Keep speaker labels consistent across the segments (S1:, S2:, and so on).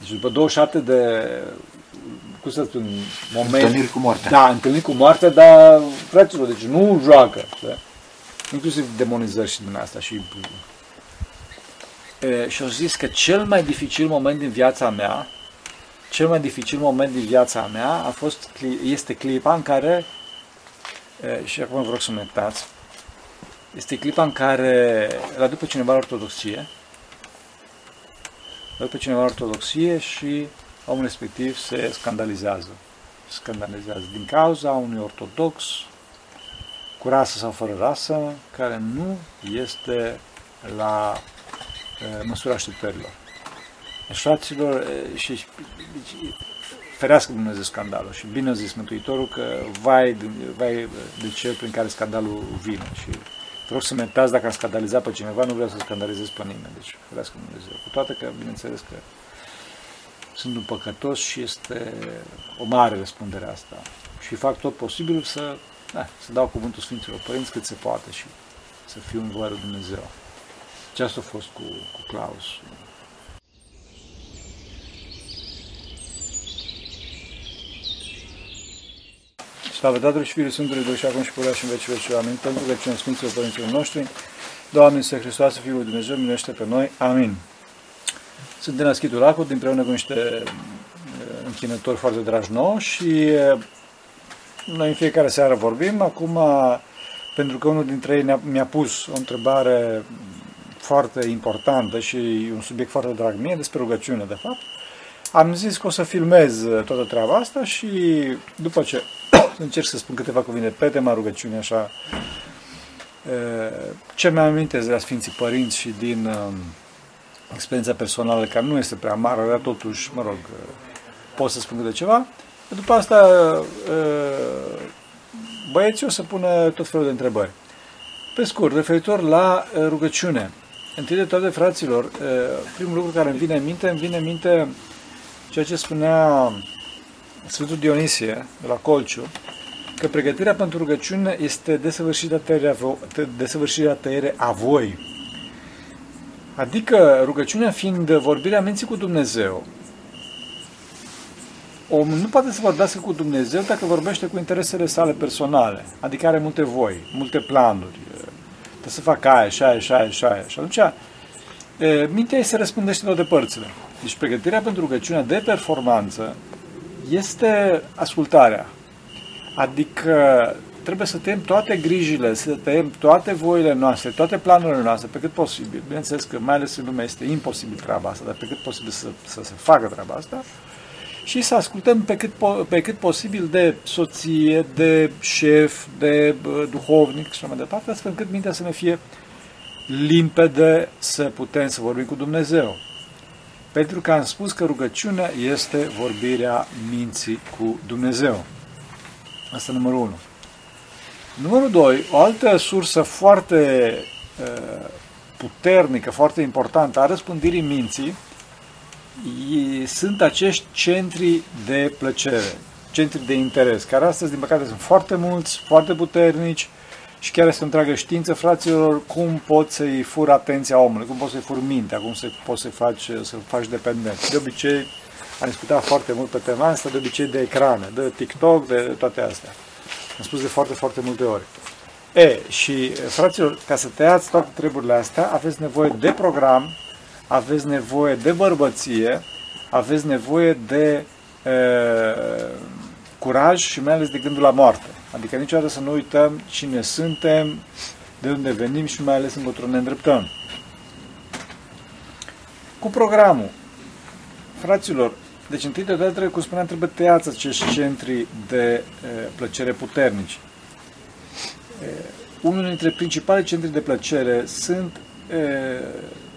S1: Deci după 27 de, cum să spun, moment...
S2: Întâlniri cu moartea.
S1: Da, întâlniri cu moartea, dar, fraților, deci nu joacă. Da? Inclusiv demonizări și din asta. Și, e, și au zis că cel mai dificil moment din viața mea, cel mai dificil moment din viața mea a fost, este clipa în care, e, și acum vreau să mă iertați, este clipa în care l-a după cineva la ortodoxie, l-a după cineva la ortodoxie și omul respectiv se scandalizează. Scandalizează din cauza unui ortodox cu rasă sau fără rasă, care nu este la e, măsura așteptărilor. Deci, fraților, e, și, deci, ferească Dumnezeu scandalul și bine a zis Mântuitorul că vai, vai de cel prin care scandalul vine și te rog să mă dacă am scandalizat pe cineva, nu vreau să scandalizez pe nimeni. Deci, ferească Dumnezeu. Cu toate că, bineînțeles că sunt un păcătos și este o mare răspundere asta. Și fac tot posibilul să, da, să dau cuvântul Sfinților Părinți cât se poate și să fiu în voia lui Dumnezeu. Ce asta a fost cu, cu Claus. Slavă Tatălui și Fiului Sfântului Duh și acum și purea și în vecii vecii. Amin. Pentru că cine Sfinților Părinților noștri, Doamne, să Hristos, Fiul lui Dumnezeu, minește pe noi. Amin. Sunt din Aschitul Lacu, împreună cu niște închinători foarte dragi nouă și noi în fiecare seară vorbim. Acum, pentru că unul dintre ei mi-a pus o întrebare foarte importantă și un subiect foarte drag mie, despre rugăciune, de fapt, am zis că o să filmez toată treaba asta și după ce încerc să spun câteva cuvinte pe tema rugăciunii, așa, ce mi-am amintesc de la Sfinții Părinți și din experiența personală, care nu este prea mare, dar totuși, mă rog, pot să spun de ceva. După asta, băieții o să pună tot felul de întrebări. Pe scurt, referitor la rugăciune. Întâi de toate, fraților, primul lucru care îmi vine în minte, îmi vine în minte ceea ce spunea Sfântul Dionisie de la Colciu, că pregătirea pentru rugăciune este desăvârșirea tăierea, desăvârșirea tăiere a voi. Adică rugăciunea fiind vorbirea minții cu Dumnezeu, omul nu poate să vorbească cu Dumnezeu dacă vorbește cu interesele sale personale, adică are multe voi, multe planuri, trebuie să facă aia, și aia, și aia, și aia. Și atunci, mintea ei se răspândește toate părțile. Deci pregătirea pentru rugăciunea de performanță este ascultarea. Adică trebuie să tăiem toate grijile, să tăiem toate voile noastre, toate planurile noastre, pe cât posibil. Bineînțeles că mai ales în lume este imposibil treaba asta, dar pe cât posibil să, să se facă treaba asta și să ascultăm pe cât, pe cât posibil de soție, de șef, de duhovnic și așa mai departe, astfel încât mintea să ne fie limpede să putem să vorbim cu Dumnezeu. Pentru că am spus că rugăciunea este vorbirea minții cu Dumnezeu. Asta numărul 1. Numărul 2, o altă sursă foarte uh, puternică, foarte importantă a răspândirii minții sunt acești centri de plăcere, centri de interes, care astăzi, din păcate, sunt foarte mulți, foarte puternici și chiar este o întreagă știință, fraților, cum poți să-i furi atenția omului, cum poți să-i furi mintea, cum să poți să-i faci, să faci dependent. De obicei, am discutat foarte mult pe tema asta, de obicei de ecrane, de TikTok, de toate astea. Am spus de foarte, foarte multe ori. E, și, fraților, ca să tăiați toate treburile astea, aveți nevoie de program, aveți nevoie de bărbăție, aveți nevoie de e, curaj și mai ales de gândul la moarte. Adică niciodată să nu uităm cine suntem, de unde venim și mai ales încotro ne îndreptăm. Cu programul. Fraților, deci întâi de toate, cum spuneam, trebuie tăiați acești centri de e, plăcere puternici. E, unul dintre principale centri de plăcere sunt e,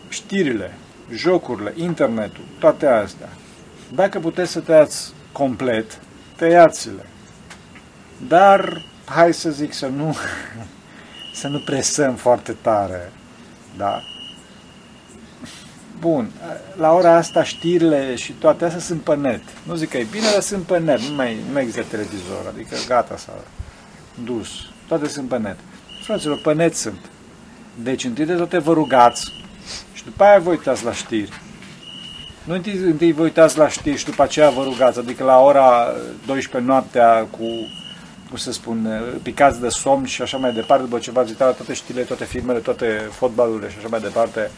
S1: știrile, jocurile, internetul, toate astea. Dacă puteți să tăiați complet, tăiați-le. Dar, hai să zic, să nu, să nu presăm foarte tare. Da? Bun, la ora asta știrile și toate astea sunt pe net. Nu zic că e bine, dar sunt pe net, nu mai, nu mai există televizor, adică gata s-a dus. Toate sunt pe net. Fraților, pe net sunt. Deci, întâi de toate vă rugați și după aia vă uitați la știri. Nu întâi, întâi vă uitați la știri și după aceea vă rugați, adică la ora 12 noaptea cu, cum să spun, picați de somn și așa mai departe, după ce v-ați uitat la toate știrile, toate filmele, toate fotbalurile și așa mai departe,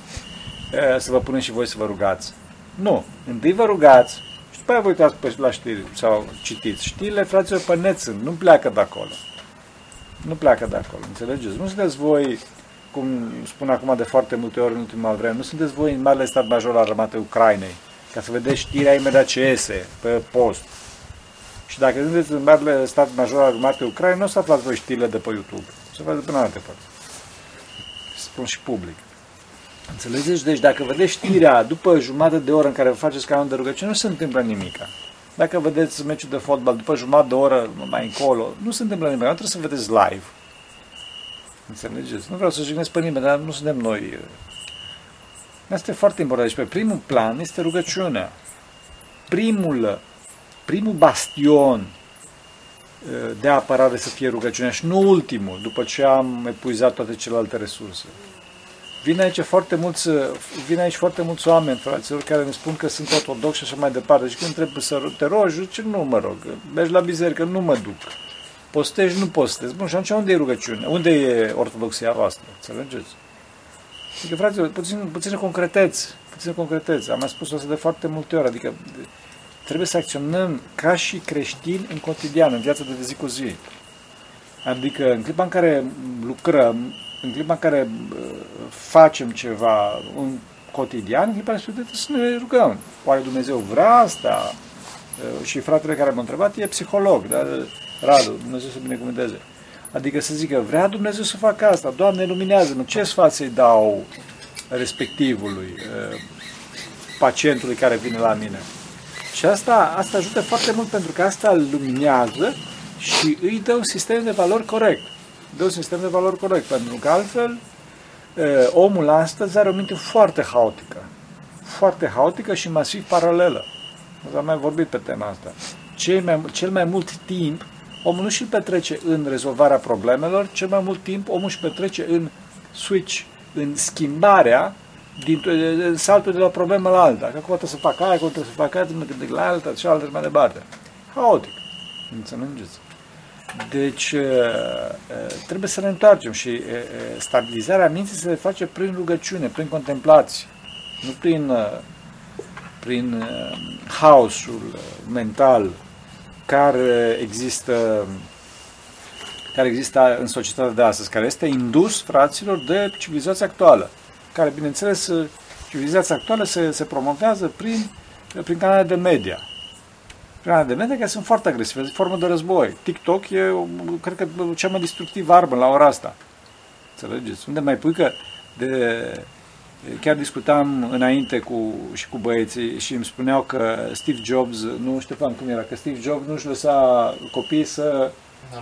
S1: să vă puneți și voi să vă rugați. Nu. Întâi vă rugați și după aia vă uitați pe, la știri sau citiți. Știrile, fraților, pe net sunt, nu pleacă de acolo. Nu pleacă de acolo, înțelegeți? Nu sunteți voi cum spun acum de foarte multe ori în ultima vreme, nu sunteți voi în marele stat major al armatei Ucrainei, ca să vedeți știrea imediat ce iese pe post. Și dacă sunteți în marele stat major al armatei Ucrainei, nu o să aflați voi știrile de pe YouTube. Să vă până alte părți. Spun și public. Înțelegeți? Deci dacă vedeți știrea după jumătate de oră în care vă faceți canal de rugăciune, nu se întâmplă nimica. Dacă vedeți meciul de fotbal după jumătate de oră mai încolo, nu se întâmplă nimic. Nu trebuie să vedeți live. Înțelegeți? Nu vreau să jignesc pe nimeni, dar nu suntem noi. Asta e foarte important. Deci pe primul plan este rugăciunea. Primul, primul bastion uh, de apărare să fie rugăciunea și nu ultimul, după ce am epuizat toate celelalte resurse. Vine aici foarte mulți, vine aici foarte mulți oameni, fraților, care ne spun că sunt ortodoxi și așa mai departe. Și când trebuie să te rogi, zice, nu mă rog, mergi la biserică, nu mă duc. Postești, nu postezi. Bun, și atunci unde e rugăciune? Unde e ortodoxia voastră? Înțelegeți? Adică, frate, puțin, puțin concreteți. Puțin concreteți. Am mai spus asta de foarte multe ori. Adică trebuie să acționăm ca și creștini în cotidian, în viața de zi cu zi. Adică în clipa în care lucrăm, în clipa în care facem ceva în cotidian, în clipa respectivă să ne rugăm. Oare Dumnezeu vrea asta? Și fratele care m-a întrebat e psiholog, dar Radu, Dumnezeu să binecuvânteze. Adică să zică, vrea Dumnezeu să facă asta, Doamne, luminează-mă, ce sfat să-i dau respectivului, uh, pacientului care vine la mine? Și asta, asta ajută foarte mult pentru că asta îl luminează și îi dă un sistem de valori corect. Dă un sistem de valori corect, pentru că altfel uh, omul astăzi are o minte foarte haotică. Foarte haotică și masiv paralelă. Am mai vorbit pe tema asta. Cel mai, cel mai mult timp omul nu și-l petrece în rezolvarea problemelor, cel mai mult timp omul își petrece în switch, în schimbarea, din, în saltul de la o problemă la alta. Că acum trebuie să fac aia, acum trebuie să fac aia, mă gândesc la alta, și altă mai departe. Haotic. Înțelegeți? Deci, trebuie să ne întoarcem și stabilizarea minții se face prin rugăciune, prin contemplație, nu prin, prin haosul mental care există care există în societatea de astăzi, care este indus, fraților, de civilizația actuală, care, bineînțeles, civilizația actuală se, se promovează prin, prin canale de media. Canale de media care sunt foarte agresive, formă de război. TikTok e, cred că, cea mai destructivă armă la ora asta. Înțelegeți? Unde mai pui că de, Chiar discutam înainte cu, și cu băieții și îmi spuneau că Steve Jobs, nu Ștefan cum era, că Steve Jobs nu-și lăsa copiii să...
S2: Dar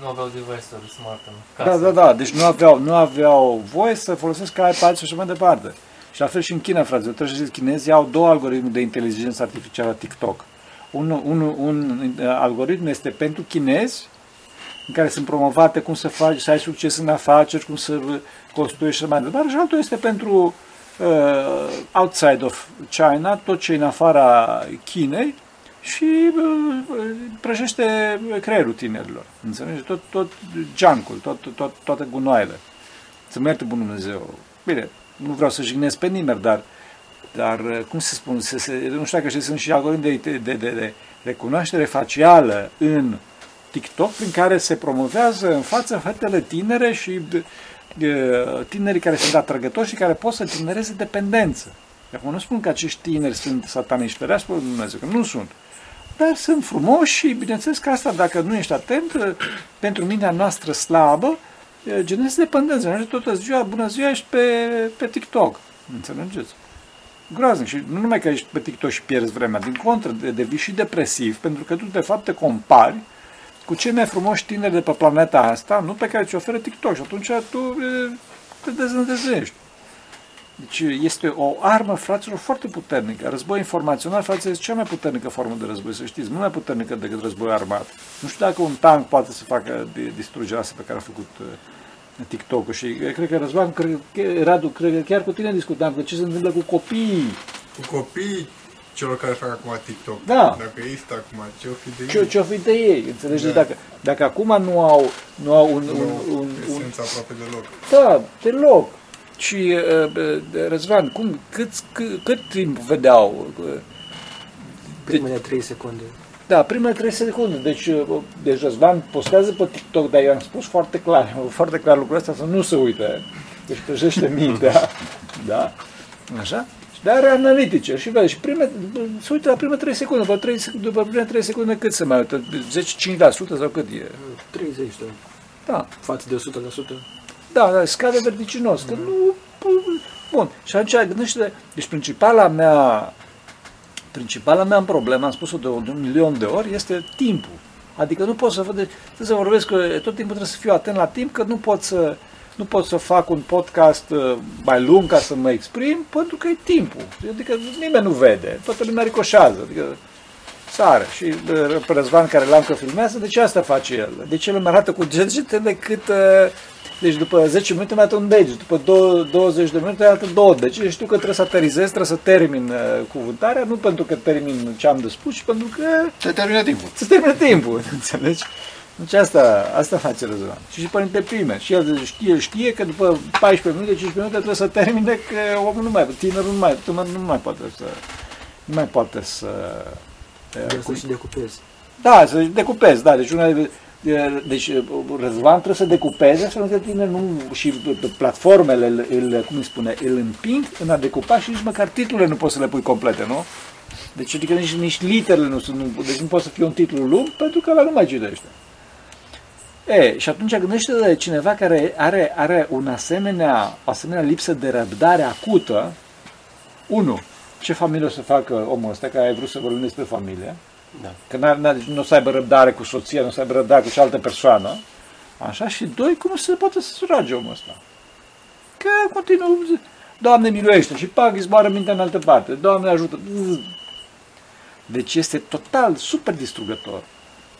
S2: nu aveau, nu aveau device smart în
S1: casă. Da, da, da, deci nu aveau, nu aveau voie să folosesc iPad și așa mai departe. Și la fel și în China, frate, trebuie să zic, chinezii au două algoritmi de inteligență artificială TikTok. Un, un, un algoritm este pentru chinezi în care sunt promovate cum să faci, să ai succes în afaceri, cum să construiești și mai departe, și altul este pentru uh, outside of China, tot ce e în afara Chinei și uh, prăjește creierul tinerilor. Înțelegi? Tot, tot junk tot, tot, toate gunoaiele. Să merte Bunul Dumnezeu. Bine, nu vreau să jignesc pe nimeni, dar, dar uh, cum să spun, se, se, nu știu dacă sunt și algoritmi de, de, de, de recunoaștere facială în TikTok prin care se promovează în față fetele tinere și tinerii care sunt atrăgători și care pot să tinereze dependență. Acum nu spun că acești tineri sunt sataniști, ferească Dumnezeu, că nu sunt. Dar sunt frumoși și bineînțeles că asta, dacă nu ești atent, pentru mintea noastră slabă, generează dependență. Mergi toată ziua, bună ziua, ești pe, pe TikTok. Înțelegeți? Groaznic. Și nu numai că ești pe TikTok și pierzi vremea, din contră, devii și depresiv, pentru că tu de fapt te compari cu cei mai frumoși tineri de pe planeta asta, nu pe care ți oferă TikTok. Și atunci tu te deznădăjduiești. Deci este o armă, fraților, foarte puternică. Război informațional, fraților, este cea mai puternică formă de război, să știți, mult mai puternică decât război armat. Nu știu dacă un tank poate să facă distrugerea asta pe care a făcut TikTok-ul și cred că Răzvan, cred, Radu, cred că chiar cu tine discutam că ce se întâmplă cu copiii
S3: cu copiii celor care fac acum TikTok.
S1: Da.
S3: Dacă există acum, ce-o fi de
S1: Ce,
S3: ei?
S1: ce-o fi de ei, înțelegi?
S3: Da.
S1: Dacă, dacă acum nu au, nu au un, un,
S3: Nu,
S1: un, un,
S3: esența aproape deloc.
S1: Da, deloc. Și, uh, uh, Răzvan, cum, cât, cât, cât timp vedeau? uh,
S4: Primele 3 secunde.
S1: Da, primele 3 secunde. Deci, uh, deci Răzvan postează pe TikTok, dar i-am spus foarte clar, foarte clar lucrul ăsta, să nu se uite. Deci trezește mintea. Da? Așa? Și de are analitice și vede. Și prime, se uită la primele 3 secunde. După, 3, după primele 3 secunde cât se mai uită? 10-5% sau cât e?
S4: 30 de
S1: Da.
S4: față de 100%.
S1: Da, da, scade verticinos, că nu... Bun, și atunci gândește deci principala mea, principala mea problemă, am spus-o de un, de un milion de ori, este timpul. Adică nu pot să văd, trebuie să vorbesc, că tot timpul trebuie să fiu atent la timp, că nu pot să, nu pot să fac un podcast uh, mai lung ca să mă exprim, pentru că e timpul. Adică nimeni nu vede, toată lumea ricoșează. Adică sare. Și uh, pe Răzvan care l-am că filmează, de ce asta face el? De ce el îmi arată cu degetele cât... uh, Deci după 10 minute mai arată un deget, după dou- 20 de minute mai arată două degete și știu că trebuie să aterizez, trebuie să termin uh, cuvântarea, nu pentru că termin ce am de spus, ci pentru că
S5: Se termină timpul.
S1: să termine timpul, înțelegi? Deci asta, asta face Răzvan. Și și Părinte Prime. Și el știe, știe că după 14 minute, 15 minute trebuie să termine, că omul nu mai, tinerul nu mai, tânărul nu mai poate să, nu mai poate să,
S4: De să și decupezi.
S1: da, să decupezi, da, deci una de- de- deci Răzvan trebuie să decupeze astfel încât tine nu, și platformele îl, îl, cum îi spune, îl împing în a decupa și nici măcar titlurile nu poți să le pui complete, nu? Deci adică nici, nici literele nu sunt, nu, deci nu poate să fie un titlu lung pentru că ăla nu mai citește. E, și atunci gândește de cineva care are, are un asemenea, o asemenea lipsă de răbdare acută, unu, ce familie o să facă omul ăsta, care ai vrut să vorbim despre familie,
S5: Da.
S1: Că n-ar, n-ar, deci nu o să aibă răbdare cu soția, nu o să aibă răbdare cu cealaltă persoană. Așa, și doi, cum se poate să surage omul ăsta? Că continuu, Doamne miluiește și pac, îi zboară mintea în altă parte, Doamne ajută. Deci este total, super distrugător.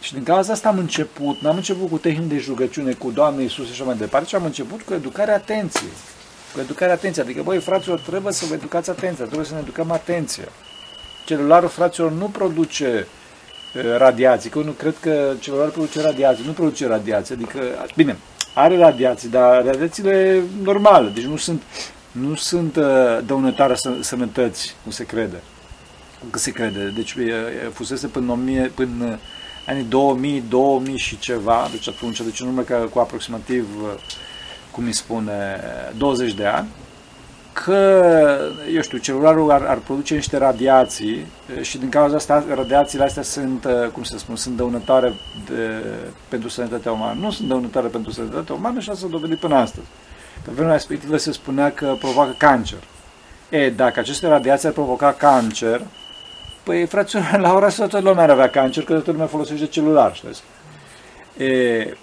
S1: Și din cauza asta am început, n-am început cu tehnici de rugăciune, cu Doamne Iisus și așa mai departe, ci am început cu educarea atenției. Cu educarea atenției. Adică, băi, fraților, trebuie să vă educați atenția, trebuie să ne educăm atenția. Celularul, fraților, nu produce uh, radiații, că eu nu cred că celularul produce radiații, nu produce radiații, adică, bine, are radiații, dar radiațiile normale, deci nu sunt, nu sunt uh, dăunătoare să, sănătăți, cum se crede. Că se crede. Deci e, e, fusese până, 1000, până uh, anii 2000, 2000 și ceva, deci atunci, deci în urmă că cu aproximativ, uh, cum îi spune, 20 de ani, că, eu știu, celularul ar, ar produce niște radiații e, și din cauza asta radiațiile astea sunt, e, cum să spun, sunt dăunătoare de, pentru sănătatea umană. Nu sunt dăunătoare pentru sănătatea umană și asta s-a dovedit până astăzi. Pe vremea respectivă se spunea că provoacă cancer. E, dacă aceste radiații ar provoca cancer, păi, fraților, la ora asta toată lumea ar avea cancer, că toată lumea folosește celular, știți? E,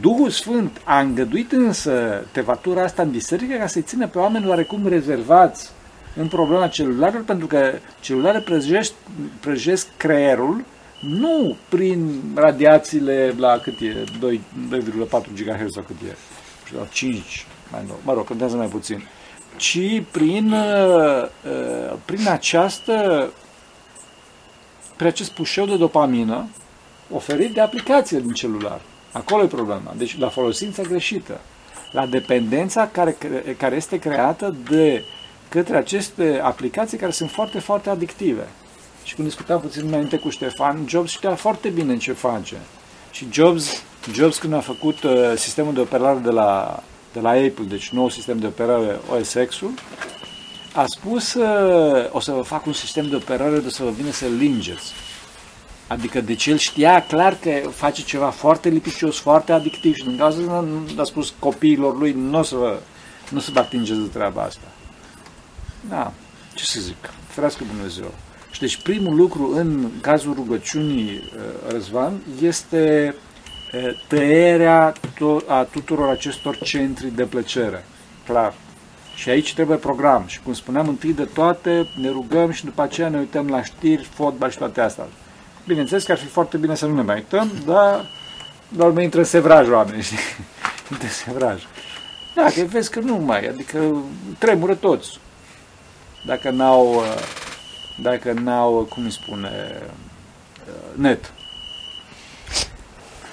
S1: Duhul Sfânt a îngăduit însă tevatura asta în biserică ca să-i țină pe oameni oarecum rezervați în problema celularelor, pentru că celularele prăjesc, prăjesc creierul nu prin radiațiile la cât e, 2, 2,4 GHz sau cât e, și la 5, mai nou, mă rog, contează mai puțin, ci prin, uh, uh, prin această prin acest pușeu de dopamină oferit de aplicație din celular. Acolo e problema. Deci la folosința greșită, la dependența care, care este creată de către aceste aplicații care sunt foarte, foarte adictive. Și când discutam puțin înainte cu Ștefan, Jobs știa foarte bine ce face. Și Jobs, Jobs când a făcut uh, sistemul de operare de la, de la Apple, deci nou sistem de operare OS X-ul, a spus uh, o să vă fac un sistem de operare de o să vă vină să lingeți. Adică deci el știa clar că face ceva foarte lipicios, foarte adictiv și din cauza asta a spus copiilor lui nu o să vă, nu o să vă atingeți de treaba asta. Da, ce să zic, ferească Dumnezeu. Și deci primul lucru în cazul rugăciunii uh, Răzvan este uh, tăierea to- a tuturor acestor centri de plăcere. Clar. Și aici trebuie program. Și cum spuneam, întâi de toate ne rugăm și după aceea ne uităm la știri, fotbal și toate astea. Bineînțeles că ar fi foarte bine să nu ne mai uităm, dar la urmă intră în sevraj oamenii, știi? Intră în sevraj. Da, că vezi că nu mai, adică tremură toți. dacă n-au, uh, dacă n-au, cum îi spune, uh, net.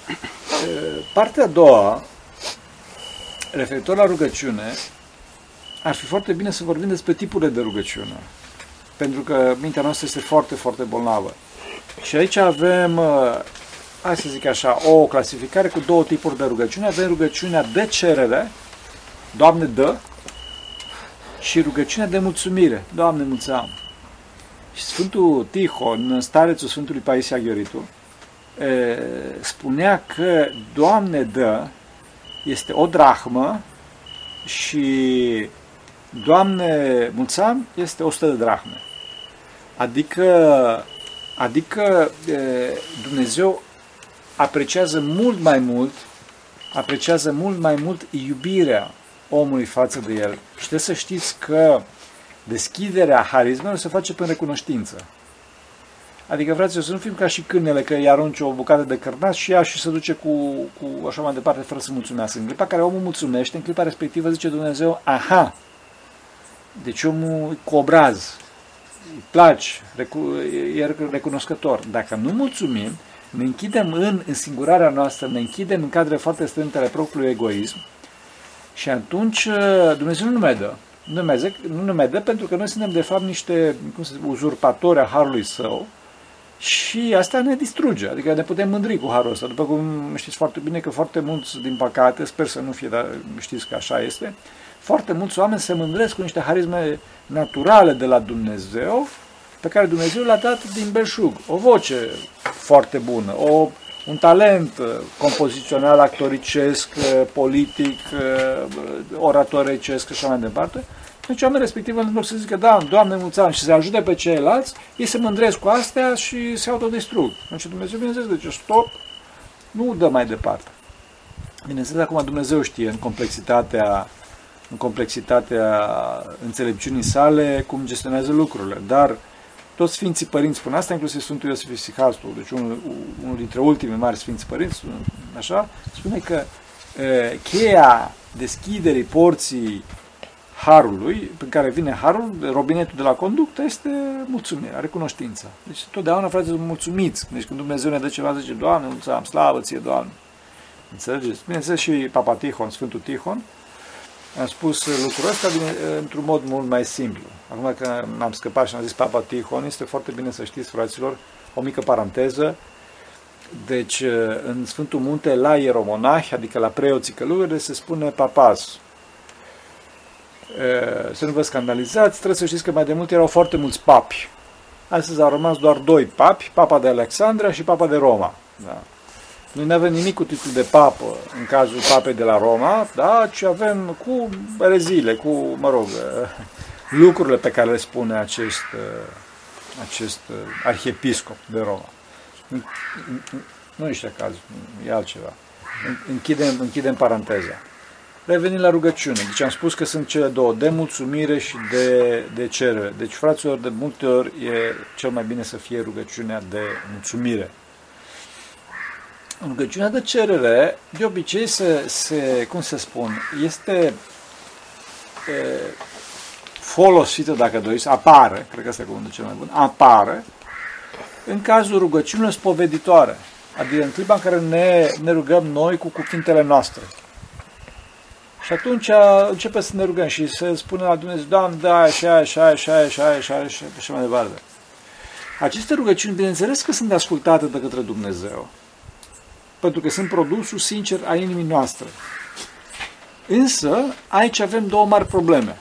S1: Uh, Partea a doua, referitor la rugăciune, ar fi foarte bine să vorbim despre tipurile de rugăciune. Pentru că mintea noastră este foarte, foarte bolnavă. Și aici avem, uh, hai să zic așa, o clasificare cu două tipuri de rugăciune. Avem rugăciunea de cerere, Doamne dă, și rugăciunea de mulțumire, Doamne mulțumim. Și Sfântul Tihon, starețul Sfântului Paisia Gheoritu, e, spunea că Doamne dă este o drahmă și Doamne mulțam este 100 de drahme. Adică, adică e, Dumnezeu apreciază mult mai mult, apreciază mult mai mult iubirea omului față de el. Și trebuie să știți că deschiderea harismelor se face prin recunoștință. Adică, fraților, să nu fim ca și câinele că îi arunci o bucată de cărnaț și ea și se duce cu, cu așa mai departe fără să mulțumească. În clipa care omul mulțumește, în clipa respectivă zice Dumnezeu, aha, deci omul cu obraz, îi place, e recunoscător. Dacă nu mulțumim, ne închidem în, în singurarea noastră, ne închidem în cadre foarte strânte ale propriului egoism și atunci uh, Dumnezeu nu ne dă. Nu ne, nu ne dă pentru că noi suntem de fapt niște cum să zic, uzurpatori a Harului Său și asta ne distruge, adică ne putem mândri cu harul ăsta. După cum știți foarte bine că foarte mulți, din păcate, sper să nu fie, dar știți că așa este, foarte mulți oameni se mândresc cu niște harisme naturale de la Dumnezeu, pe care Dumnezeu le-a dat din belșug. O voce foarte bună, o, un talent uh, compozițional, actoricesc, uh, politic, uh, oratorecesc și așa mai departe. Deci oamenii respectiv, în loc să zică, da, Doamne, mulțumim și să ajute pe ceilalți, ei se mândresc cu astea și se autodistrug. Deci Dumnezeu, bineînțeles, deci stop, nu dă mai departe. Bineînțeles, acum Dumnezeu știe în complexitatea în complexitatea înțelepciunii sale, cum gestionează lucrurile. Dar toți Sfinții Părinți spun asta, inclusiv Sfântul Iosif Isihastul, deci unul, unul dintre ultimii mari Sfinți Părinți, așa, spune că e, cheia deschiderii porții harului, prin care vine harul, robinetul de la conductă, este mulțumirea, recunoștința. Deci totdeauna, frate, sunt mulțumiți. Deci când Dumnezeu ne dă ceva, zice, Doamne, mulțumim, slavă ție, Doamne. Înțelegeți? Bineînțeles și Papa Tihon, Sfântul Tihon, am spus lucrul ăsta într-un mod mult mai simplu. Acum că am scăpat și am zis Papa Tihon, este foarte bine să știți, fraților, o mică paranteză. Deci, în Sfântul Munte, la ieromonahi, adică la preoții călugări, se spune papas. Să nu vă scandalizați, trebuie să știți că mai de mult erau foarte mulți papi. Astăzi au rămas doar doi papi, papa de Alexandria și papa de Roma. Da. Noi nu avem nimic cu titlul de papă în cazul papei de la Roma, da, ci avem cu rezile, cu, mă rog, lucrurile pe care le spune acest, acest arhiepiscop de Roma. Nu este caz, e altceva. Închidem, închidem paranteza. Revenim la rugăciune. Deci am spus că sunt cele două, de mulțumire și de, de cerere. Deci, fraților, de multe ori e cel mai bine să fie rugăciunea de mulțumire. Rugăciunea de cerere, de obicei, se, se cum să spun, este e, folosită, dacă doriți, apare, cred că asta e cuvântul cel mai bun, apare în cazul rugăciunilor spoveditoare, adică în clipa în care ne, ne rugăm noi cu cuvintele noastre. Și atunci începe să ne rugăm și se spune la Dumnezeu, Doamne, da, așa, așa, așa, așa, așa, așa, și așa mai departe. Aceste rugăciuni, bineînțeles că sunt ascultate de către Dumnezeu pentru că sunt produsul sincer a inimii noastre. Însă, aici avem două mari probleme.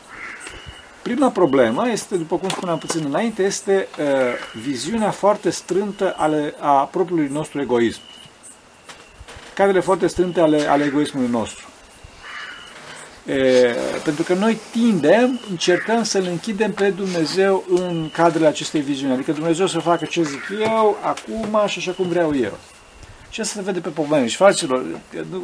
S1: Prima problemă este, după cum spuneam puțin înainte, este uh, viziunea foarte strântă ale, a propriului nostru egoism. Cadrele foarte strânte ale, ale egoismului nostru. E, pentru că noi tindem, încercăm să-L închidem pe Dumnezeu în cadrele acestei viziuni. Adică Dumnezeu să facă ce zic eu, acum și așa cum vreau eu. Și asta se vede pe pomenici. Fraților,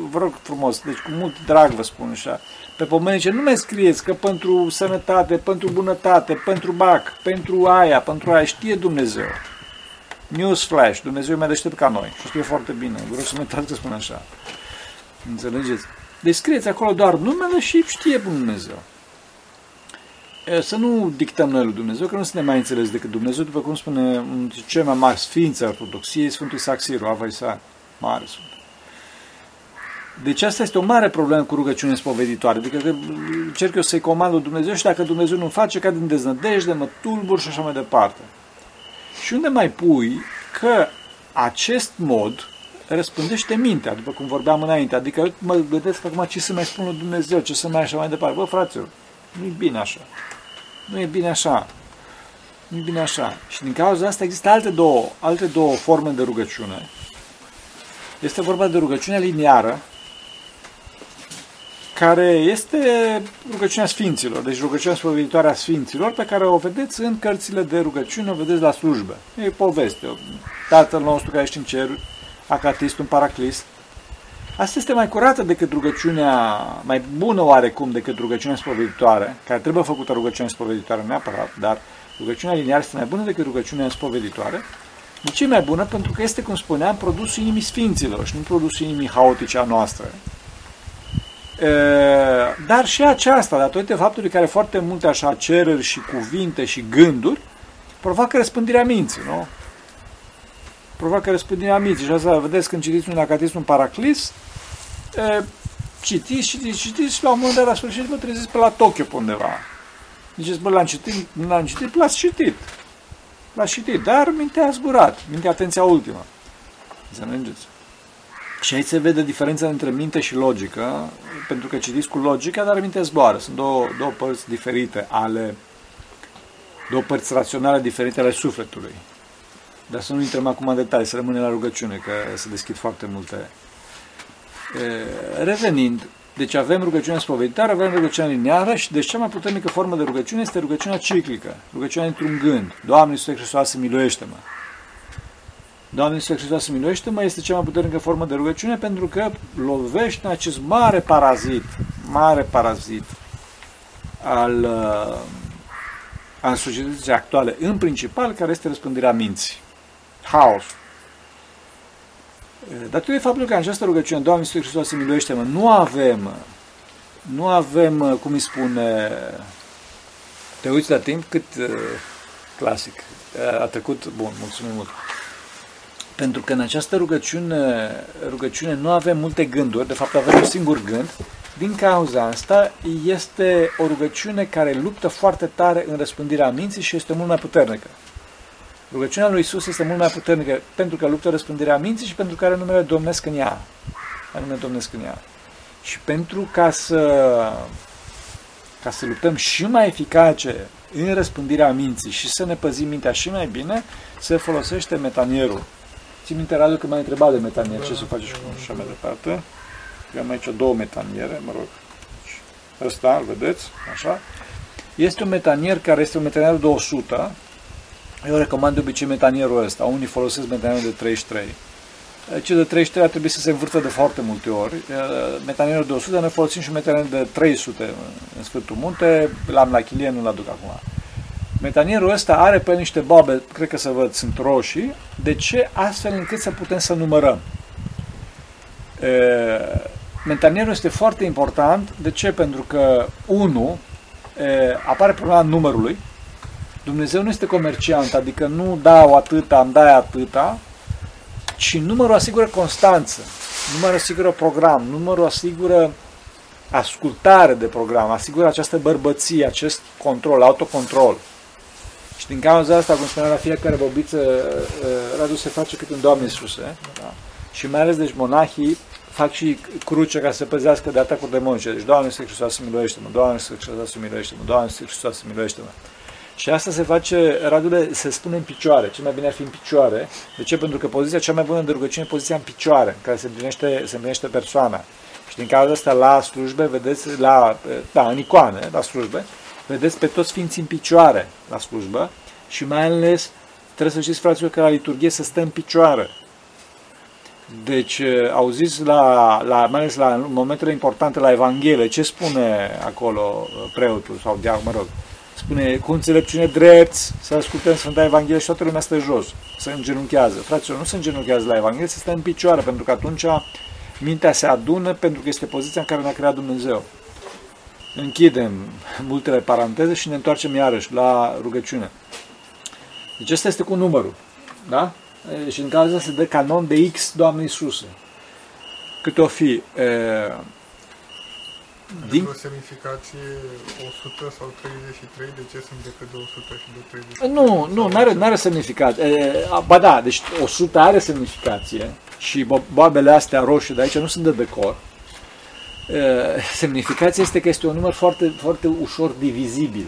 S1: vă rog frumos, deci cu mult drag vă spun așa, pe pomenici nu mai scrieți că pentru sănătate, pentru bunătate, pentru bac, pentru aia, pentru aia, știe Dumnezeu. News flash, Dumnezeu e mai deștept ca noi și știe foarte bine. Vreau să nu uitați că spun așa. Înțelegeți? Deci scrieți acolo doar numele și știe Dumnezeu. E, Să nu dictăm noi lui Dumnezeu, că nu suntem mai înțeles decât Dumnezeu, după cum spune unul dintre cei mai mari sfinți al Ortodoxiei, Sfântul Isaac Siru, Ava Isaac, mare sfânt. Deci asta este o mare problemă cu rugăciune spoveditoare. Adică că încerc eu să-i comand lui Dumnezeu și dacă Dumnezeu nu face, cad în deznădejde, mă tulbur și așa mai departe. Și unde mai pui că acest mod răspândește mintea, după cum vorbeam înainte. Adică eu mă gândesc acum ce să mai spun lui Dumnezeu, ce să mai așa mai departe. Bă, fraților, nu e bine așa. Nu e bine așa. Nu e bine așa. Și din cauza asta există alte două, alte două forme de rugăciune. Este vorba de rugăciunea liniară, care este rugăciunea Sfinților, deci rugăciunea spoveditoare a Sfinților, pe care o vedeți în cărțile de rugăciune, o vedeți la slujbă. E poveste. Tatăl nostru care ești în cer, acatist, un paraclist. Asta este mai curată decât rugăciunea, mai bună oarecum decât rugăciunea spoveditoare, care trebuie făcută rugăciunea spoveditoare neapărat, dar rugăciunea liniară este mai bună decât rugăciunea spoveditoare. De ce e mai bună? Pentru că este, cum spuneam, produsul inimii sfinților și nu produsul inimii haotice a noastre. E, Dar și aceasta, datorită faptului că are foarte multe așa cereri și cuvinte și gânduri, provoacă răspândirea minții, nu? Provoacă răspândirea minții. Și asta vedeți când citiți un acatism, un paraclis, e, citiți, citiți, citiți și la un moment dat la sfârșit vă treziți pe la Tokyo pe undeva. Ziceți, bă, l-am citit, nu l-am citit, l-ați citit. L-ați citit, dar mintea a zburat, mintea atenția ultimă. Înțelegeți? Și aici se vede diferența între minte și logică, pentru că citiți cu logica, dar mintea zboară. Sunt două, două părți diferite ale, două părți raționale diferite ale sufletului. Dar să nu intrăm acum în detalii, să rămânem la rugăciune, că se deschid foarte multe. E, revenind, deci avem rugăciunea spoveditoare, avem rugăciunea lineară și deci cea mai puternică formă de rugăciune este rugăciunea ciclică, rugăciunea într-un gând. Doamne Iisuse Hristos, miluiește-mă! Doamne Iisuse Hristos, miluiește-mă este cea mai puternică formă de rugăciune pentru că lovește în acest mare parazit, mare parazit al, uh, al societății actuale, în principal, care este răspândirea minții. Haos. Datorită faptului că în această rugăciune, Doamne Iisuse Hristos, miluiește-mă, nu avem, nu avem, cum îi spune, te uiți la timp cât uh, clasic. A trecut, bun, mulțumim mult. Pentru că în această rugăciune, rugăciune nu avem multe gânduri, de fapt avem un singur gând, din cauza asta este o rugăciune care luptă foarte tare în răspândirea minții și este mult mai puternică. Rugăciunea lui Isus este mult mai puternică pentru că luptă răspândirea minții și pentru că are numele Domnesc în ea. Are numele Domnesc în ea. Și pentru ca să, ca să luptăm și mai eficace în răspândirea minții și să ne păzim mintea și mai bine, se folosește metanierul. Țin minte, Radu, că m-a întrebat de metanier, ce să faci și cum și așa mai departe. Eu am aici două metaniere, mă rog. Ăsta, îl vedeți, așa. Este un metanier care este un metanier de 100. Eu recomand de obicei metanierul ăsta. Unii folosesc metanierul de 33. Cel de 33 ar trebui să se învârtă de foarte multe ori. Metanierul de 100, noi folosim și metanierul de 300 în Sfântul Munte. L-am la chilie, nu-l aduc acum. Metanierul ăsta are pe niște bobe, cred că să văd, sunt roșii. De ce? Astfel încât să putem să numărăm. Metanierul este foarte important. De ce? Pentru că, unu, apare problema numărului. Dumnezeu nu este comerciant, adică nu dau atâta, îmi dai atâta, ci numărul asigură constanță, numărul asigură program, numărul asigură ascultare de program, asigură această bărbăție, acest control, autocontrol. Și din cauza asta, cum spunea la fiecare bobiță, Radu se face cât un Doamne Iisuse. Da? Și mai ales, deci, monahii fac și cruce ca să se păzească de atacuri demonice. Deci, Doamne Iisuse Hristos, miluiește-mă, Doamne Iisuse Hristos, miluiește-mă, Doamne Iisuse Hristos, miluiește-mă. Și asta se face, Radule, se spune în picioare. Cel mai bine ar fi în picioare. De ce? Pentru că poziția cea mai bună de rugăciune e poziția în picioare, în care se împlinește, se împlinește persoana. Și din cauza asta, la slujbe, vedeți, la, da, în icoane, la slujbe, vedeți pe toți sfinții în picioare la slujbă și mai ales trebuie să știți, fraților, că la liturghie se stă în picioare. Deci, auziți, la, la, mai ales la momentele importante la Evanghelie, ce spune acolo preotul sau diacon, mă rog, spune cu înțelepciune drept, să ascultăm Sfânta Evanghelie și toată lumea stă jos, să îngenunchează. Fraților, nu se îngenunchează la Evanghelie, se stă în picioare, pentru că atunci mintea se adună, pentru că este poziția în care ne-a creat Dumnezeu. închidem multele paranteze și ne întoarcem iarăși la rugăciune. Deci asta este cu numărul. Da? E, Și în cazul ăsta se dă canon de X, Doamne Iisuse. Cât o fi? E, din,
S3: Din... o semnificație 100 sau 33, de ce sunt decât de 100 și de 33?
S1: Nu, nu, nu are, n-are semnificație. E, a, Ba da, deci 100 are semnificație și bo- boabele astea roșii de aici nu sunt de decor. E, Semnificația este că este un număr foarte, foarte ușor divizibil.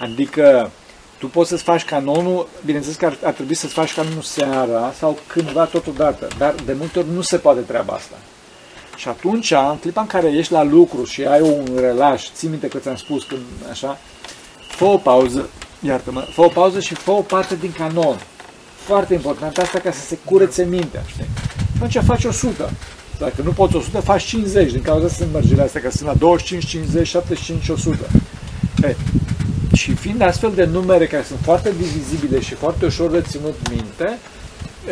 S1: Adică tu poți să-ți faci canonul, bineînțeles că ar, ar trebui să-ți faci canonul seara sau cândva totodată, dar de multe ori nu se poate treaba asta. Și atunci, în clipa în care ești la lucru și ai un relaș, ții minte că ți-am spus când așa, fă o pauză, iartă-mă, fă o pauză și fă o parte din canon. Foarte important asta ca să se curețe mintea, știi? Atunci faci 100. Dacă nu poți 100, faci 50. Din cauza sunt mărgile astea, că sunt la 25, 50, 75 și 100. E, și fiind astfel de numere care sunt foarte divizibile și foarte ușor de ținut minte,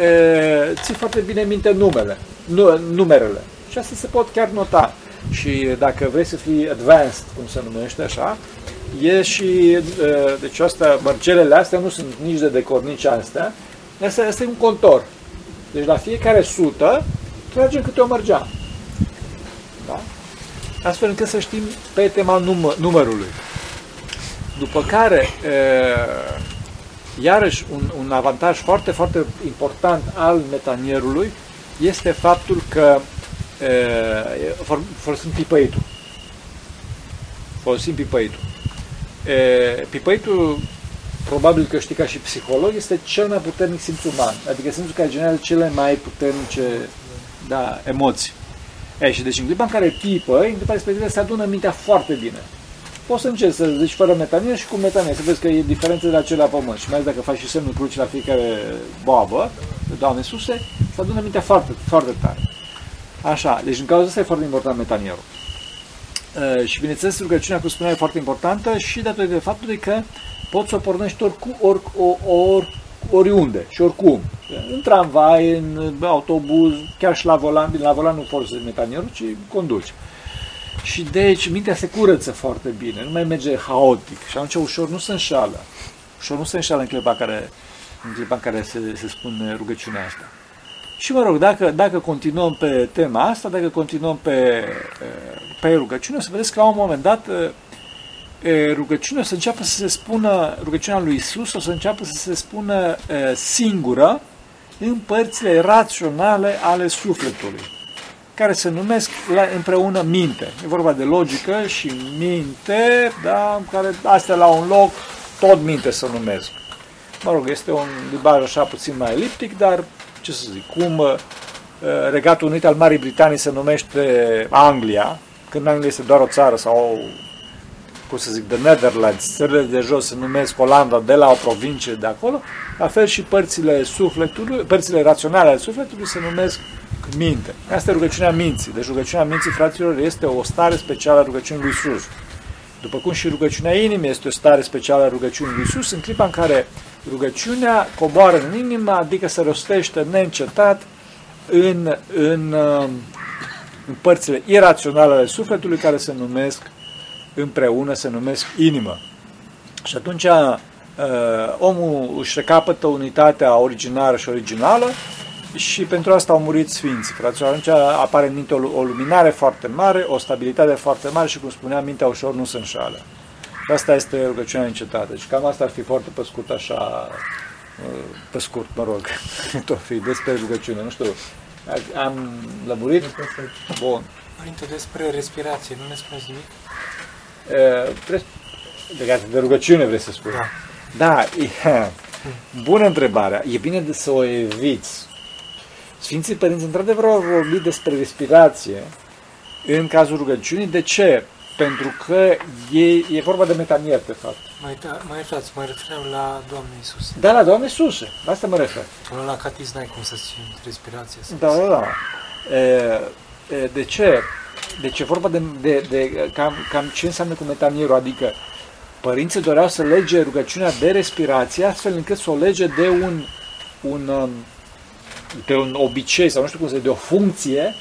S1: e, ții foarte bine minte numele, nu, numerele. Și asta se pot chiar nota. Și dacă vrei să fii advanced, cum se numește așa, e și, e, deci asta, mărgelele astea nu sunt nici de decor, nici astea. Asta, asta e un contor. Deci la fiecare sută tragem câte o mărgea. Da? Astfel încât să știm pe tema numă, numărului. După care, e, iarăși, un, un avantaj foarte, foarte important al metanierului este faptul că e, for- folosim pipăitul. Folosim pipăitul. E, pipăitul, probabil că știi ca și psiholog, este cel mai puternic simț uman. Adică simțul care generează cele mai puternice da, emoții. E, și deci în clipa în care pipă, în clipa respectivă se adună mintea foarte bine. Poți să încerci să zici fără metanie și cu metanie, să vezi că e diferență de la cele la pământ. Și mai ales dacă faci și semnul cruci la fiecare boabă, de Doamne Iisuse, se adună mintea foarte, foarte tare. Așa, deci în cauza asta e foarte important metanierul. Uh, și bineînțeles, rugăciunea, cum spuneam, e foarte importantă și datorită faptului că poți să o pornești oricum, or, or, or, oriunde și oricum. În tramvai, în autobuz, chiar și la volan. Bine, la volan nu forțezi metanierul, ci conduci. Și deci mintea se curăță foarte bine, nu mai merge haotic și atunci ușor nu se înșală. Ușor nu se înșală în clipa, care, în clipa în care se, se spune rugăciunea asta. Și mă rog, dacă, dacă continuăm pe tema asta, dacă continuăm pe, pe rugăciune, o să vedeți că la un moment dat rugăciunea o să înceapă să se spună, rugăciunea lui Isus o să înceapă să se spună singură în părțile raționale ale sufletului, care se numesc la, împreună minte. E vorba de logică și minte, da, care astea la un loc tot minte să numesc. Mă rog, este un limbaj așa puțin mai eliptic, dar ce să zic, cum uh, Regatul Unit al Marii Britanii se numește Anglia, când Anglia este doar o țară sau, cum să zic, The Netherlands, țările de jos se numesc Olanda de la o provincie de acolo, la fel și părțile sufletului, părțile raționale ale sufletului se numesc minte. Asta e rugăciunea minții. Deci rugăciunea minții, fraților, este o stare specială a rugăciunii lui Isus. După cum și rugăciunea inimii este o stare specială a rugăciunii lui Isus, în clipa în care rugăciunea coboară în inimă, adică se rostește neîncetat în, în, în părțile iraționale ale sufletului care se numesc împreună, se numesc inimă. Și atunci omul își recapătă unitatea originară și originală și pentru asta au murit sfinții, fraților. Atunci apare în minte o, o luminare foarte mare, o stabilitate foarte mare și, cum spuneam, mintea ușor nu se înșală. Și asta este rugăciunea încetată. Deci cam asta ar fi foarte pe scurt, așa, pe scurt, mă rog, tot fi despre rugăciune. Nu știu, am lămurit? Bun.
S2: Părinte, despre respirație, nu ne spuneți nimic?
S1: E, legat de rugăciune, vrei să spui?
S2: Da.
S1: Da, e, bună întrebarea. E bine de să o eviți. Sfinții Părinți, într-adevăr, au vorbit despre respirație în cazul rugăciunii. De ce? Pentru că e, e vorba de metanier, de fapt.
S2: Mai, da, mai iertați, mă refeream la Doamne Iisus.
S1: Da, la Doamne Iisuse. La asta mă refer.
S2: Până la catis n-ai cum să ții respirația. Să
S1: Da, da, da. E, e, de ce? Deci e vorba de, de, de cam, cam ce înseamnă cu metanierul, adică părinții doreau să lege rugăciunea de respirație, astfel încât să o lege de un, un, um, de un obicei, sau nu știu cum să zic, de o funcție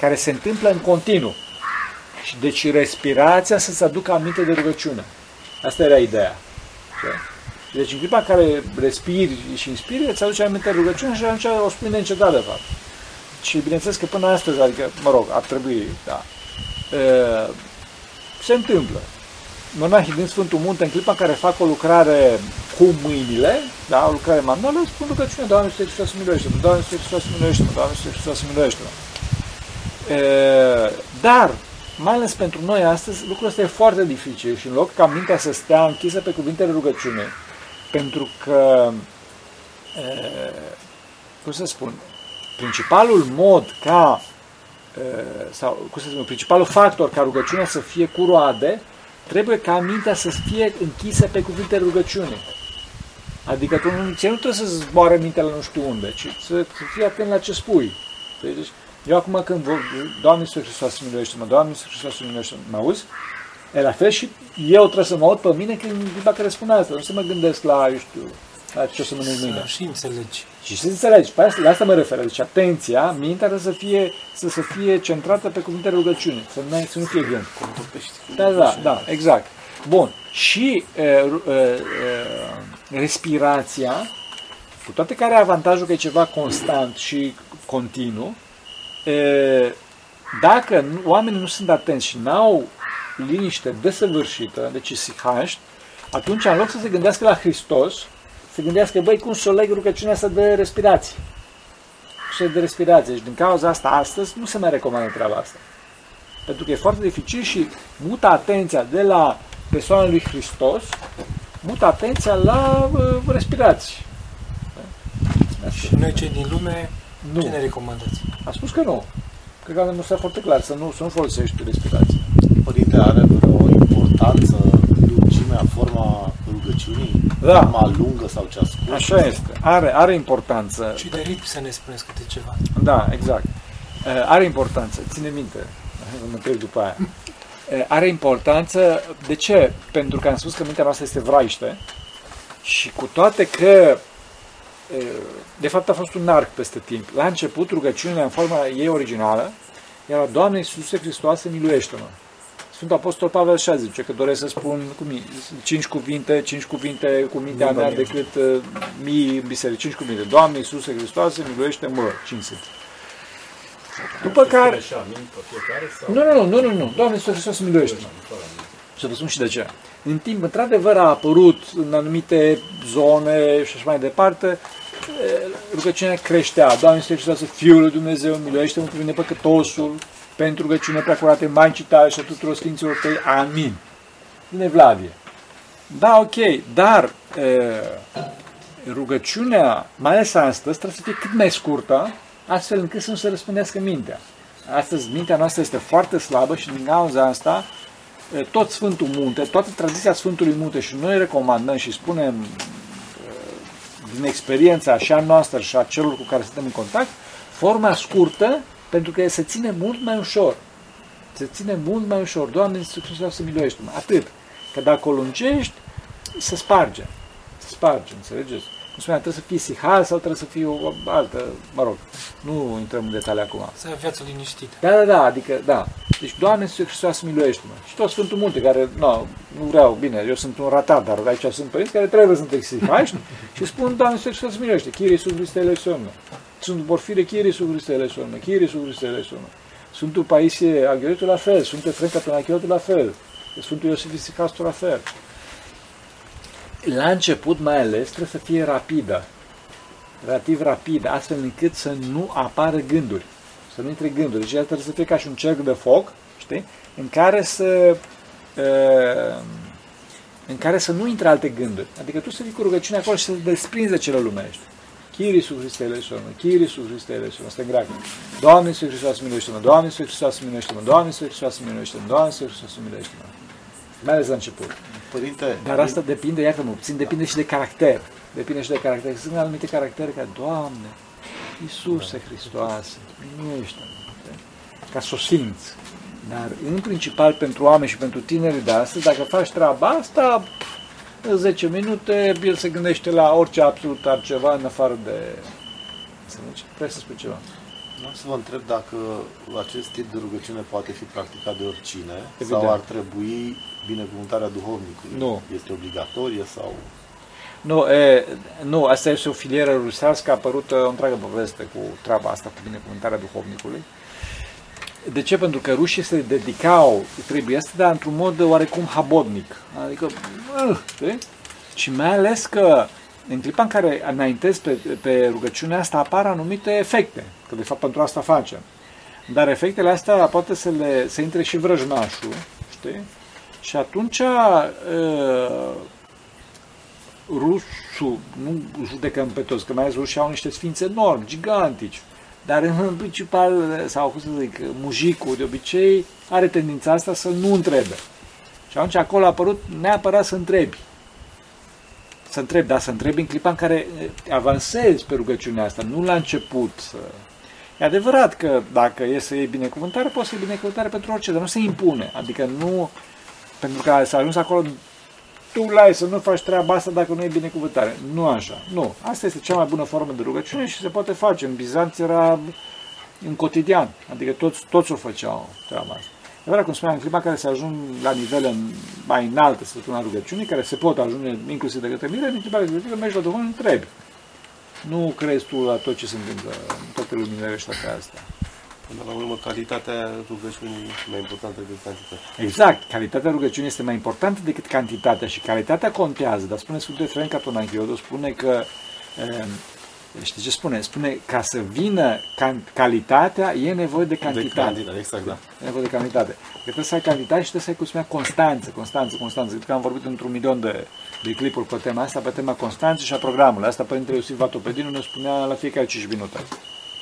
S1: care se întâmplă în continuu. Și deci respirația să-ți aducă aminte de rugăciune. Asta era ideea. Știi? Deci în clipa în care respiri și inspiri, îți aduce aminte de rugăciune și atunci o spui neîncetat, de fapt. Și bineînțeles că până astăzi, adică, mă rog, ar trebui, da, e, se întâmplă. Monahii din Sfântul Munte, în clipa în care fac o lucrare cu mâinile, da, o lucrare manuală, spun rugăciune, Doamne, Iisuse Hristos, miluiește-mă, Doamne, Iisuse Hristos, miluiește-mă, Doamne, Iisuse Hristos, miluiește-mă. E, dar, mai ales pentru noi astăzi, lucrul ăsta e foarte dificil și în loc ca mintea să stea închisă pe cuvintele rugăciune, pentru că, e, cum să spun, principalul mod ca, e, sau, cum să spun, principalul factor ca rugăciunea să fie cu roade, trebuie ca mintea să fie închisă pe cuvintele rugăciune. Adică tu nu, ție nu trebuie să zboare mintea la nu știu unde, ci să, să fii atent la ce spui. Deci, eu acum când vă, Doamne Iisus Hristos miluiește-mă, Doamne Iisus Hristos miluiește-mă, mă auzi? E la fel și eu trebuie să mă aud pe mine când dacă răspund asta, nu să mă gândesc la, eu știu, la ce o să mănânc mâine.
S2: Și înțelegi.
S1: Și să înțelegi, pe asta, la asta mă refer. Deci atenția, mintea trebuie să fie, să, să fie centrată pe cuvintele rugăciune, să nu, să nu fie gând. Da, da, da, exact. Bun. Și e, e, e, respirația, cu toate care are avantajul că e ceva constant și continuu, e, dacă nu, oamenii nu sunt atenți și n-au liniște desăvârșită, deci sihaști, atunci în loc să se gândească la Hristos, se gândească, băi, cum să o leg rugăciunea asta de respirație. Și de respirație. Și din cauza asta, astăzi, nu se mai recomandă treaba asta. Pentru că e foarte dificil și mută atenția de la persoana lui Hristos, mută atenția la uh, respirație.
S2: Și noi cei din lume,
S1: Nu.
S2: ce ne recomandați?
S1: A spus că nu. Cred că am demonstrat foarte clar să nu, să nu folosești respirație.
S5: Părinte, are vreo importanță lungimea, forma rugăciunii?
S1: Da.
S5: Forma lungă sau cea scurtă?
S1: Așa este. Are, are importanță.
S2: Și de ritm să ne spuneți câte ceva.
S1: Da, exact. Uh, Are importanță, ține minte, mă întreb după aia. Uh, Are importanță, de ce? Pentru că am spus că mintea noastră este vraiște și cu toate că uh, de fapt a fost un arc peste timp. La început rugăciunea în forma ei originală era Doamne Iisuse Hristoase, miluiește-mă. Sfântul Apostol Pavel așa zice că doresc să spun cum e, cinci cuvinte, cinci cuvinte cu mintea
S5: Limba
S1: mea
S5: mea.
S1: decât uh, mii în biserică. Cinci cuvinte. Doamne Iisuse Hristoase, miluiește-mă. Cinci sunt. După care...
S5: Și amin pe fiecare sau?
S1: Nu, nu, nu, nu, nu, nu. Doamne Iisuse Hristos, miluiește-mă. Să vă spun și de ce. În timp, într-adevăr, a apărut în anumite zone și așa mai departe, e, rugăciunea creștea. Doamne Iisuse Hristos, Fiul lui Dumnezeu, miluiește-mă pe mine păcătosul, pentru rugăciune preacurate Maicii tale și a tuturor Sfinților tăi. Amin. Din Evlavie. Da, ok, dar e, rugăciunea, mai ales astăzi, trebuie să fie cât mai scurtă, astfel încât să nu se răspândească mintea. Astăzi mintea noastră este foarte slabă și din cauza asta e, tot Sfântul Munte, toată tradiția Sfântului Munte și noi recomandăm și spunem e, din experiența și a noastră și a celor cu care suntem în contact, forma scurtă pentru că se ține mult mai ușor. Se ține mult mai ușor. Doamne, Iisus Hristos să miluiește-mă. Atât. Că dacă o lungești, se sparge. Se sparge, înțelegeți? Cum spuneam, trebuie să fii sihal sau trebuie să fii o altă, mă rog, nu intrăm în detalii acum.
S2: Să ai viață liniștită.
S1: Da, da, da, adică, da. Deci, Doamne Iisus Hristos, miluiește-mă. Și tot Sfântul Munte, care, nu, nu vreau, bine, eu sunt un ratat, dar aici sunt părinți care trebuie să exihaști și spun, Doamne Iisus Hristos, miluiește. Chiri Iisus Hristos, eleison Sfântul Porfire, Chiri Iisus Hristos, eleison Chiri Iisus Hristos, eleison Sfântul Paisie Aghioritul la fel, Sfântul Efrem Catonachiotul la fel, Sfântul Iosif Isicastul la fel. La început, mai ales, trebuie să fie rapidă, relativ rapidă, astfel încât să nu apară gânduri, să nu intre gânduri. Deci ea trebuie să fie ca și un cerc de foc, știi, în care să uh, în care să nu intre alte gânduri. Adică tu să fii cu rugăciunea acolo și să te desprinzi de cele lumești. Chiri Iisus Hristos, eleison Chiri Iisus Hristos, eleison Asta e în greacă. Doamne Iisus Hristos, miluiește-mă! Doamne Iisus Hristos, miluiește-mă! Doamne Iisus Hristos, miluiește-mă! Doamne Iisus Hristos, miluiește-mă! Mai ales la început.
S5: Părinte,
S1: Dar asta depinde, iată-mă, puțin depinde și de caracter. Depinde și de caracter. Sunt anumite caractere ca, Doamne, Iisuse Hristoase, miluiește-mă! Ca să o simți. Dar, în principal, pentru oameni și pentru tinerii de astăzi, dacă faci treaba asta, în 10 minute, el se gândește la orice absolut altceva în afară de... Înțelegi? Vrei să spui ceva?
S5: Vreau să vă întreb dacă acest tip de rugăciune poate fi practicat de oricine
S1: Evident.
S5: sau ar trebui binecuvântarea duhovnicului.
S1: Nu.
S5: Este obligatorie sau...
S1: Nu, e, nu, asta este o filieră rusească, a apărut uh, o întreagă poveste cu treaba asta, cu binecuvântarea duhovnicului. De ce? Pentru că rușii se dedicau trebuie asta, dar într-un mod oarecum habodnic. Adică, uh, știi? Și mai ales că în clipa în care înaintezi pe, pe rugăciunea asta apar anumite efecte, că de fapt pentru asta facem. Dar efectele astea poate să, le, să intre și vrăjmașul, știi? Și atunci uh, rusul, nu judecăm pe toți, că mai ales rușii au niște sfințe enormi, gigantici, dar în principal, sau cum să zic, mujicul de obicei are tendința asta să nu întrebe. Și atunci acolo a apărut neapărat să întrebi. Să întrebi, dar să întrebi în clipa în care avansezi pe rugăciunea asta, nu la început. Să... E adevărat că dacă e să iei binecuvântare, poți să iei binecuvântare pentru orice, dar nu se impune. Adică nu, pentru că s-a ajuns acolo, tu lai să nu faci treaba asta dacă nu e binecuvântare. Nu așa. Nu. Asta este cea mai bună formă de rugăciune și se poate face. În Bizanț era în cotidian. Adică toți, toți o făceau treaba asta. E vreau, cum spuneam, în clipa care se ajung la nivel în, mai înalte să spun, rugăciunii, care se pot ajunge inclusiv de către mine, în clipa respectivă mergi la Duhul, întrebi. Nu crezi tu la tot ce se întâmplă în toate luminile ăștia pe asta.
S6: Până la urmă, calitatea rugăciunii e mai importantă decât cantitatea.
S1: Exact, calitatea rugăciunii este mai importantă decât cantitatea și calitatea contează, dar spune Sfântul Efrem Catonachiodo, spune că e, știi ce spune? Spune ca să vină can, calitatea e nevoie de cantitate.
S6: De cantitate, exact, da.
S1: E nevoie de cantitate. Că trebuie să ai cantitate și trebuie să ai, cum spunea, constanță, constanță, constanță. Cred că am vorbit într-un milion de, de clipuri pe tema asta, pe tema constanței și a programului. Asta Părintele Iosif Vatopedinu ne spunea la fiecare 5 minute.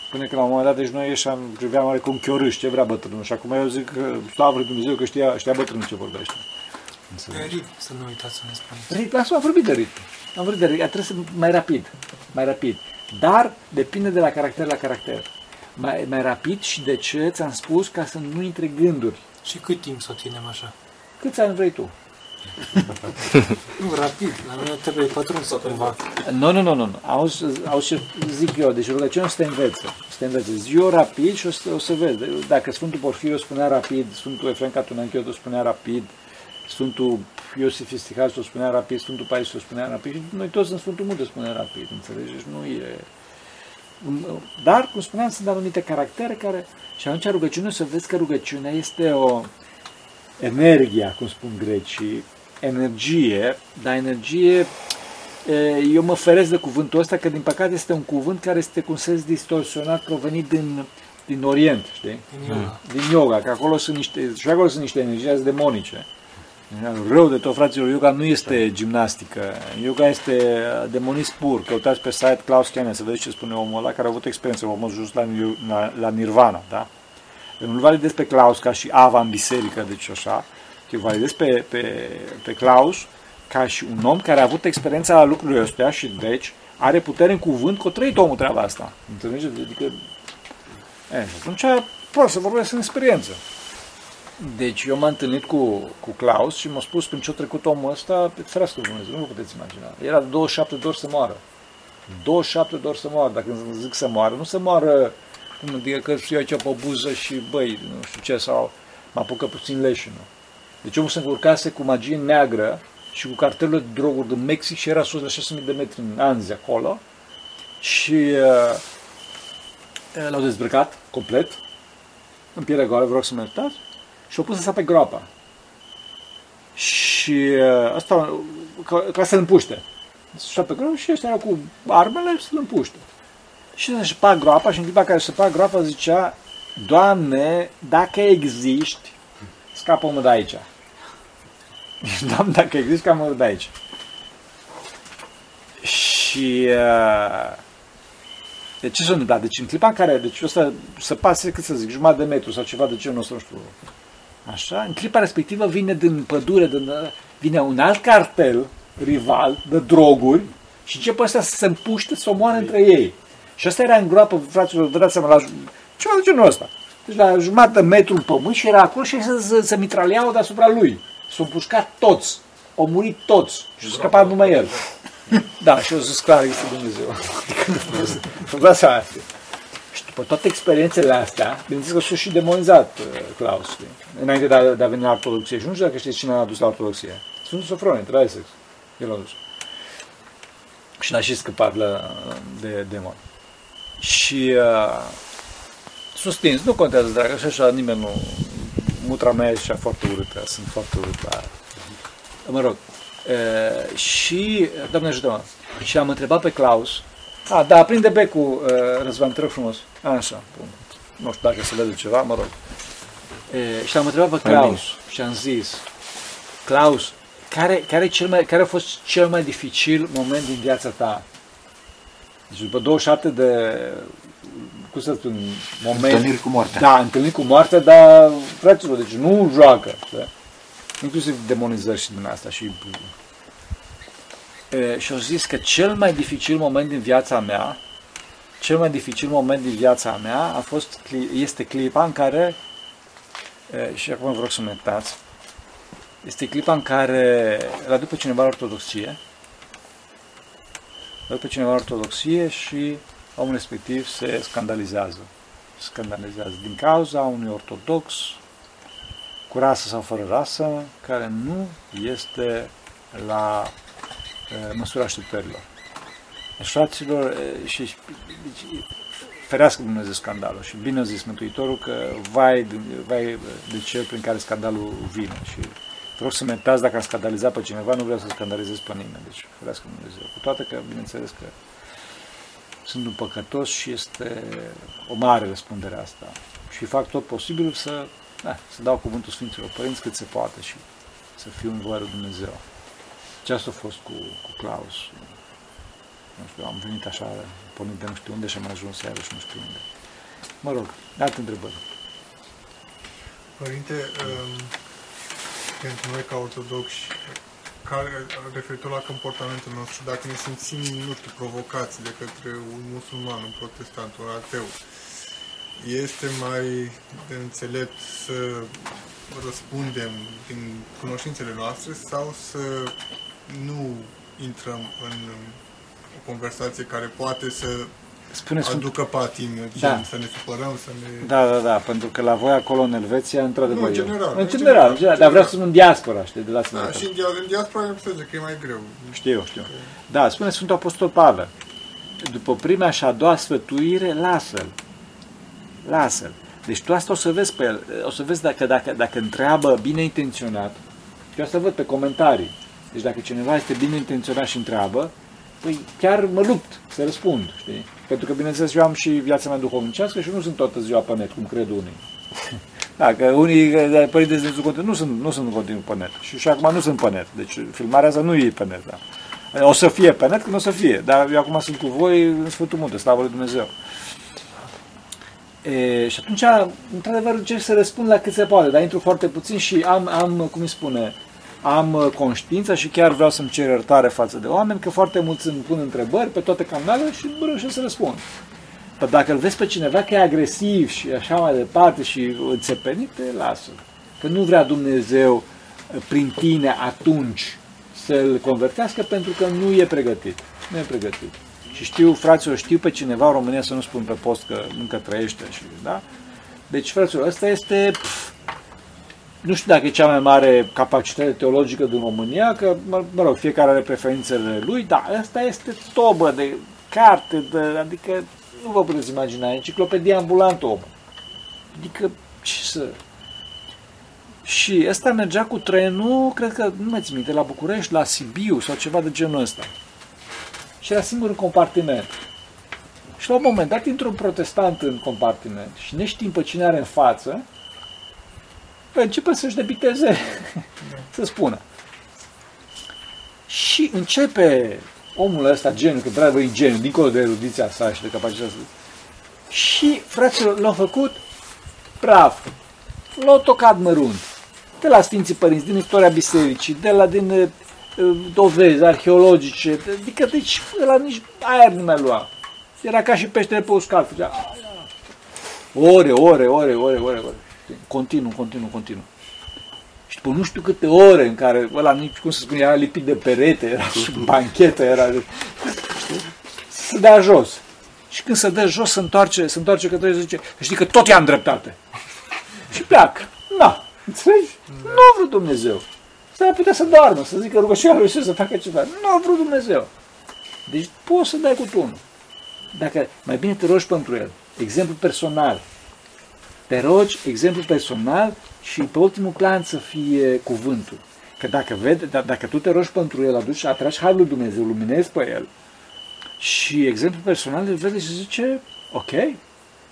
S1: Spune că la un moment dat, deci noi ieșeam, priveam oarecum chiorâși, ce vrea bătrânul. Și acum eu zic că, slavă lui Dumnezeu, că știa, știa bătrânul ce vorbește.
S2: Pe ritm, să nu uitați să ne spuneți.
S1: Ritm, asta am vorbit de ritm. Am vorbit de ritm, trebuie să mai rapid, mai rapid. Dar depinde de la caracter la caracter. Mai, mai rapid și de ce ți-am spus ca să nu intre gânduri.
S2: Și cât timp să o ținem așa?
S1: Câți ani vrei tu?
S2: Nu, rapid. La mine trebuie pătruns sau cumva.
S1: Nu, nu, nu, nu. nu. Auzi, auzi ce zic eu. Deci rugăciunea să te învețe. Să te învețe. Zi eu rapid și o să, o să vezi. Dacă Sfântul Porfirio spunea rapid, Sfântul Efrem Catunanchiotu spunea rapid, Sfântul Iosif Istihasul spunea rapid, Sfântul Paisu spunea rapid și noi toți în Sfântul Munte spunea rapid, înțelegi? Deci nu e... Dar, cum spuneam, sunt anumite caractere care... Și atunci rugăciunea, să vezi că rugăciunea este o energia, cum spun grecii, energie, dar energie, e, eu mă feresc de cuvântul ăsta, că din păcate este un cuvânt care este cu un sens distorsionat provenit din, din Orient, știi?
S2: Din yoga.
S1: Din yoga, că acolo sunt niște, și acolo sunt niște energii demonice. Rău de tot, fraților, yoga nu este gimnastică. Yoga este demonism pur. Căutați pe site Klaus Kenne să vedeți ce spune omul ăla care a avut experiență, a ajuns just la, la, la Nirvana, da? Eu nu-l validez pe Klaus ca și Ava în biserică, deci așa. Eu validez pe, pe, pe Klaus ca și un om care a avut experiența la lucrurile astea și deci are putere în cuvânt că o trăit omul treaba asta. Înțelegeți? Adică, e, și atunci pot să vorbesc în experiență. Deci eu m-am întâlnit cu, cu Klaus și m-a spus prin ce a trecut omul ăsta, pe ferească Dumnezeu, nu vă puteți imagina. Era de 27 de ori să moară. 27 de ori să moară. Dacă zic să moară, nu să moară cum adică că eu aici pe buză și băi, nu știu ce, sau mă apucă puțin leșinul. Deci omul se încurcase cu magie neagră și cu cartelul de droguri din Mexic și era sus de 6.000 de metri în anzi acolo și uh, l-au dezbrăcat complet, în pielea goală, vreau să mă iertați, și au pus să pe groapa. Și uh, asta, ca, ca să-l împuște. Și pe groapă și ăștia erau cu armele să-l împuște. Și să șpa groapa și în clipa care se șpa groapa zicea, Doamne, dacă existi, scapă-mă de aici. Doamne, dacă existi, scapă-mă de aici. Și uh, de ce s-a întâmplat? Deci în clipa în care, deci o să, să pase, cât să zic, jumătate de metru sau ceva de genul ăsta, nu știu, așa, în clipa respectivă vine din pădure, din, vine un alt cartel rival de droguri și începe ăsta să se împuște, să omoare între ei. Și asta era în groapă, fraților, vă dați seama, la ceva de genul ăsta. Deci la jumătate de metru în pământ și era acolo și se, se, se mitraleau deasupra lui. S-au împușcat toți. Au murit toți. Și s-a scăpat numai el. Da, și eu zis clar, este Dumnezeu. Vă dați seama. Și după toate experiențele astea, bineînțeles că s-a și demonizat uh, Claus, știi? înainte de a, de a veni la ortodoxie. Și nu știu dacă știți cine l-a dus la ortodoxie. Sfântul Sofronie, de la Essex. El l-a dus. Și n-a și scăpat la, de demon. Și uh, susțins, nu contează, dragă, și așa nimeni nu... Mutra mea e așa foarte urâtă, sunt foarte urât la... Mă rog, uh, și, Doamne ajută-mă, și am întrebat pe Claus, a, da, prinde becul, uh, Răzvan, te rog frumos. Așa, bun. Nu știu dacă se vede ceva, mă rog. E, și am întrebat pe
S5: Mai
S1: Claus și am zis, Claus, care, care, cel mai, care a fost cel mai dificil moment din viața ta? Deci după 27 de, cum să spun, moment...
S5: Întâlniri cu moartea.
S1: Da, întâlniri cu moartea, dar, fraților, deci nu joacă. Da? Inclusiv demonizări și din asta. Și, e, și au zis că cel mai dificil moment din viața mea, cel mai dificil moment din viața mea a fost, cli- este clipa în care, e, și acum vreau să mă iertați, este clipa în care îl aduc pe cineva la ortodoxie, îl aduc pe cineva la ortodoxie și omul respectiv se scandalizează. Se scandalizează din cauza unui ortodox cu rasă sau fără rasă, care nu este la e, măsura așteptărilor. Deci, fraților, e, și, deci, ferească Dumnezeu scandalul și bine a zis Mântuitorul că vai, de- vai de cel prin care scandalul vine și vă rog să mă iertați dacă am scandalizat pe cineva, nu vreau să scandalizez pe nimeni, deci ferească Dumnezeu. Cu toate că, bineînțeles că sunt un păcătos și este o mare răspundere asta. Și fac tot posibilul să, da, să dau cuvântul Sfinților Părinți cât se poate și să fiu în voia lui Dumnezeu. Ce asta a fost cu, cu Claus? Nu știu, am venit așa, pornit de nu știu unde și am ajuns iarăși nu știu unde. Mă rog, alte întrebări.
S3: Părinte, um, pentru noi ca ortodoxi, care, referitor la comportamentul nostru, dacă ne simțim, nu știu, provocați de către un musulman, un protestant, un ateu, este mai de înțelept să răspundem din cunoștințele noastre sau să nu intrăm în o conversație care poate să
S1: Spune Sfântul
S3: aducă patimă,
S1: Da.
S3: gen, să ne supărăm, să ne...
S1: Da, da, da, pentru că la voi acolo în Elveția, într-adevăr...
S3: Nu, în
S1: e-
S3: general,
S1: În
S3: în
S1: general,
S3: general,
S1: în general,
S3: în
S1: dar vreau să
S3: general.
S1: spun în diaspora, știi, de la sine.
S3: Da, și în, dia- în diaspora îmi înțelege că e mai greu.
S1: Știu, știu. Da, spune Sfântul Apostol Pavel. După prima și a doua sfătuire, lasă-l. Lasă-l. Deci tu asta o să vezi pe el. O să vezi dacă, dacă, dacă întreabă bine intenționat. Și asta văd pe comentarii. Deci dacă cineva este bine intenționat și întreabă, păi chiar mă lupt să răspund, știi? Pentru că, bineînțeles, eu am și viața mea duhovnicească și nu sunt toată ziua pe net, cum cred unii. Da, că unii că părinteți din content nu sunt, nu sunt în continuu pe net. Și, și acum nu sunt pe net. Deci filmarea asta nu e pe net. Da. O să fie pe net când o să fie. Dar eu acum sunt cu voi în Sfântul Munte, slavă lui Dumnezeu. E, și atunci, într-adevăr, încerc să răspund la cât se poate, dar intru foarte puțin și am, am cum îi spune, am uh, conștiința și chiar vreau să-mi cer iertare față de oameni, că foarte mulți îmi pun întrebări pe toate canalele și nu reușesc să răspund. Dar dacă îl vezi pe cineva că e agresiv și așa mai departe și înțepenit, te lasă. Că nu vrea Dumnezeu uh, prin tine atunci să-l convertească pentru că nu e pregătit. Nu e pregătit. Și știu, fraților, știu pe cineva în România, să nu spun pe post că încă trăiește, și, da? Deci, fraților, ăsta este, pf, nu știu dacă e cea mai mare capacitate teologică din România, că, mă, mă rog, fiecare are preferințele lui, dar ăsta este tobă de carte, de, adică nu vă puteți imagina, enciclopedia ambulantă om. Adică, ce să... Și ăsta mergea cu trenul, cred că, nu mai țin minte, la București, la Sibiu sau ceva de genul ăsta. Și era singur în compartiment. Și la un moment dat intră un protestant în compartiment și neștiind pe cine are în față, păi începe să-și debiteze, să spună. Și începe omul ăsta, genul, că într-adevăr e geniu, dincolo de erudiția sa și de capacitatea sa. Și, fraților, l-au făcut praf. L-au tocat mărunt. De la Sfinții Părinți, din istoria bisericii, de la din uh, dovezi arheologice, adică deci la nici aer nu mai lua. Era ca și peștele pe uscat, făcea ore, ore, ore, ore, ore, ore. Continuu, continuu, continuu. Și după nu știu câte ore în care ăla nici, cum să spun, era lipit de perete, era și banchetă, era... Știi? Să dea jos. Și când se dă jos, se întoarce, se întoarce către el și zice, știi că tot i-am dreptate. Și pleacă. Na, înțelegi? Nu a vrut Dumnezeu. S-ar putea să doarmă, să zică rugăciunea lui Iisus să facă ceva. Nu a vrut Dumnezeu. Deci poți să dai cu tunul. Dacă mai bine te rogi pentru el. Exemplu personal. Te rogi, exemplu personal și pe ultimul plan să fie cuvântul. Că dacă, vede, da- dacă tu te rogi pentru el, aduci, atragi Harul lui Dumnezeu, luminezi pe el și exemplu personal îl vede și zice, ok,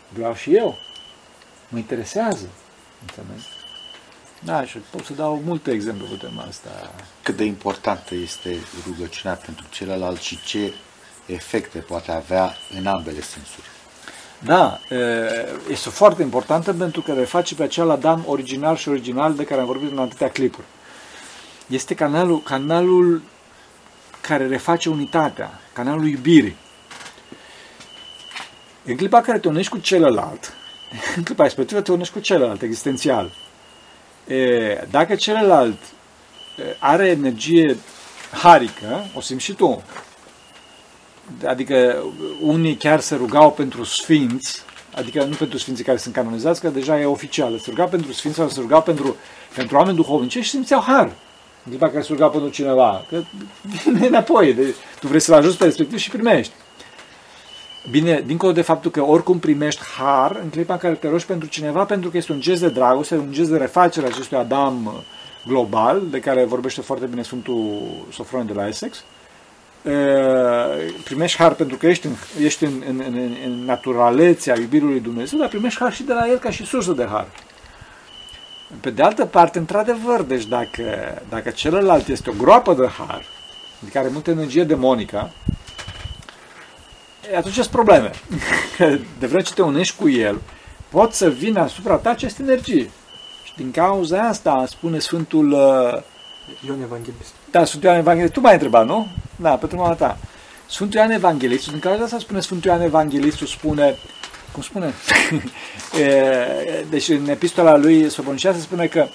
S1: vreau și eu, mă interesează. Înțelegi? Da, și pot să dau multe exemple pe tema asta.
S5: Cât de importantă este rugăciunea pentru celălalt și ce efecte poate avea în ambele sensuri.
S1: Da, e, este foarte importantă pentru că reface pe acel Adam original și original de care am vorbit în atâtea clipuri. Este canalul, canalul care reface unitatea, canalul iubirii. În clipa în care te unești cu celălalt, în clipa respectivă te unești cu celălalt, existențial. E, dacă celălalt e, are energie harică, o simți și tu. Adică unii chiar se rugau pentru sfinți, adică nu pentru sfinții care sunt canonizați, că deja e oficial. Se rugau pentru sfinți sau se rugau pentru, pentru oameni duhovnici și simțeau har. În clipa care se ruga pentru cineva, că vine înapoi, de, tu vrei să-l ajuți pe respectiv și primești. Bine, dincolo de faptul că oricum primești har în clipa în care te rogi pentru cineva, pentru că este un gest de dragoste, un gest de refacere a acestui Adam global, de care vorbește foarte bine Sfântul Sofron de la Essex, primești har pentru că ești în, ești în, în, în, în naturalețea iubirii lui Dumnezeu, dar primești har și de la El ca și sursă de har. Pe de altă parte, într-adevăr, deci dacă, dacă celălalt este o groapă de har, de care multă energie demonică, atunci sunt probleme. Că de vreme ce te unești cu el, pot să vină asupra ta aceste energie. Și din cauza asta spune Sfântul...
S4: Ion Evanghelist.
S1: Da, Sfântul Ioan Evanghelist. Tu m-ai întrebat, nu? Da, pentru mama ta. Sfântul Ioan Evanghelist, din cauza asta spune Sfântul Ioan Evanghelistul, spune, cum spune? deci în epistola lui Sobonicea se spune că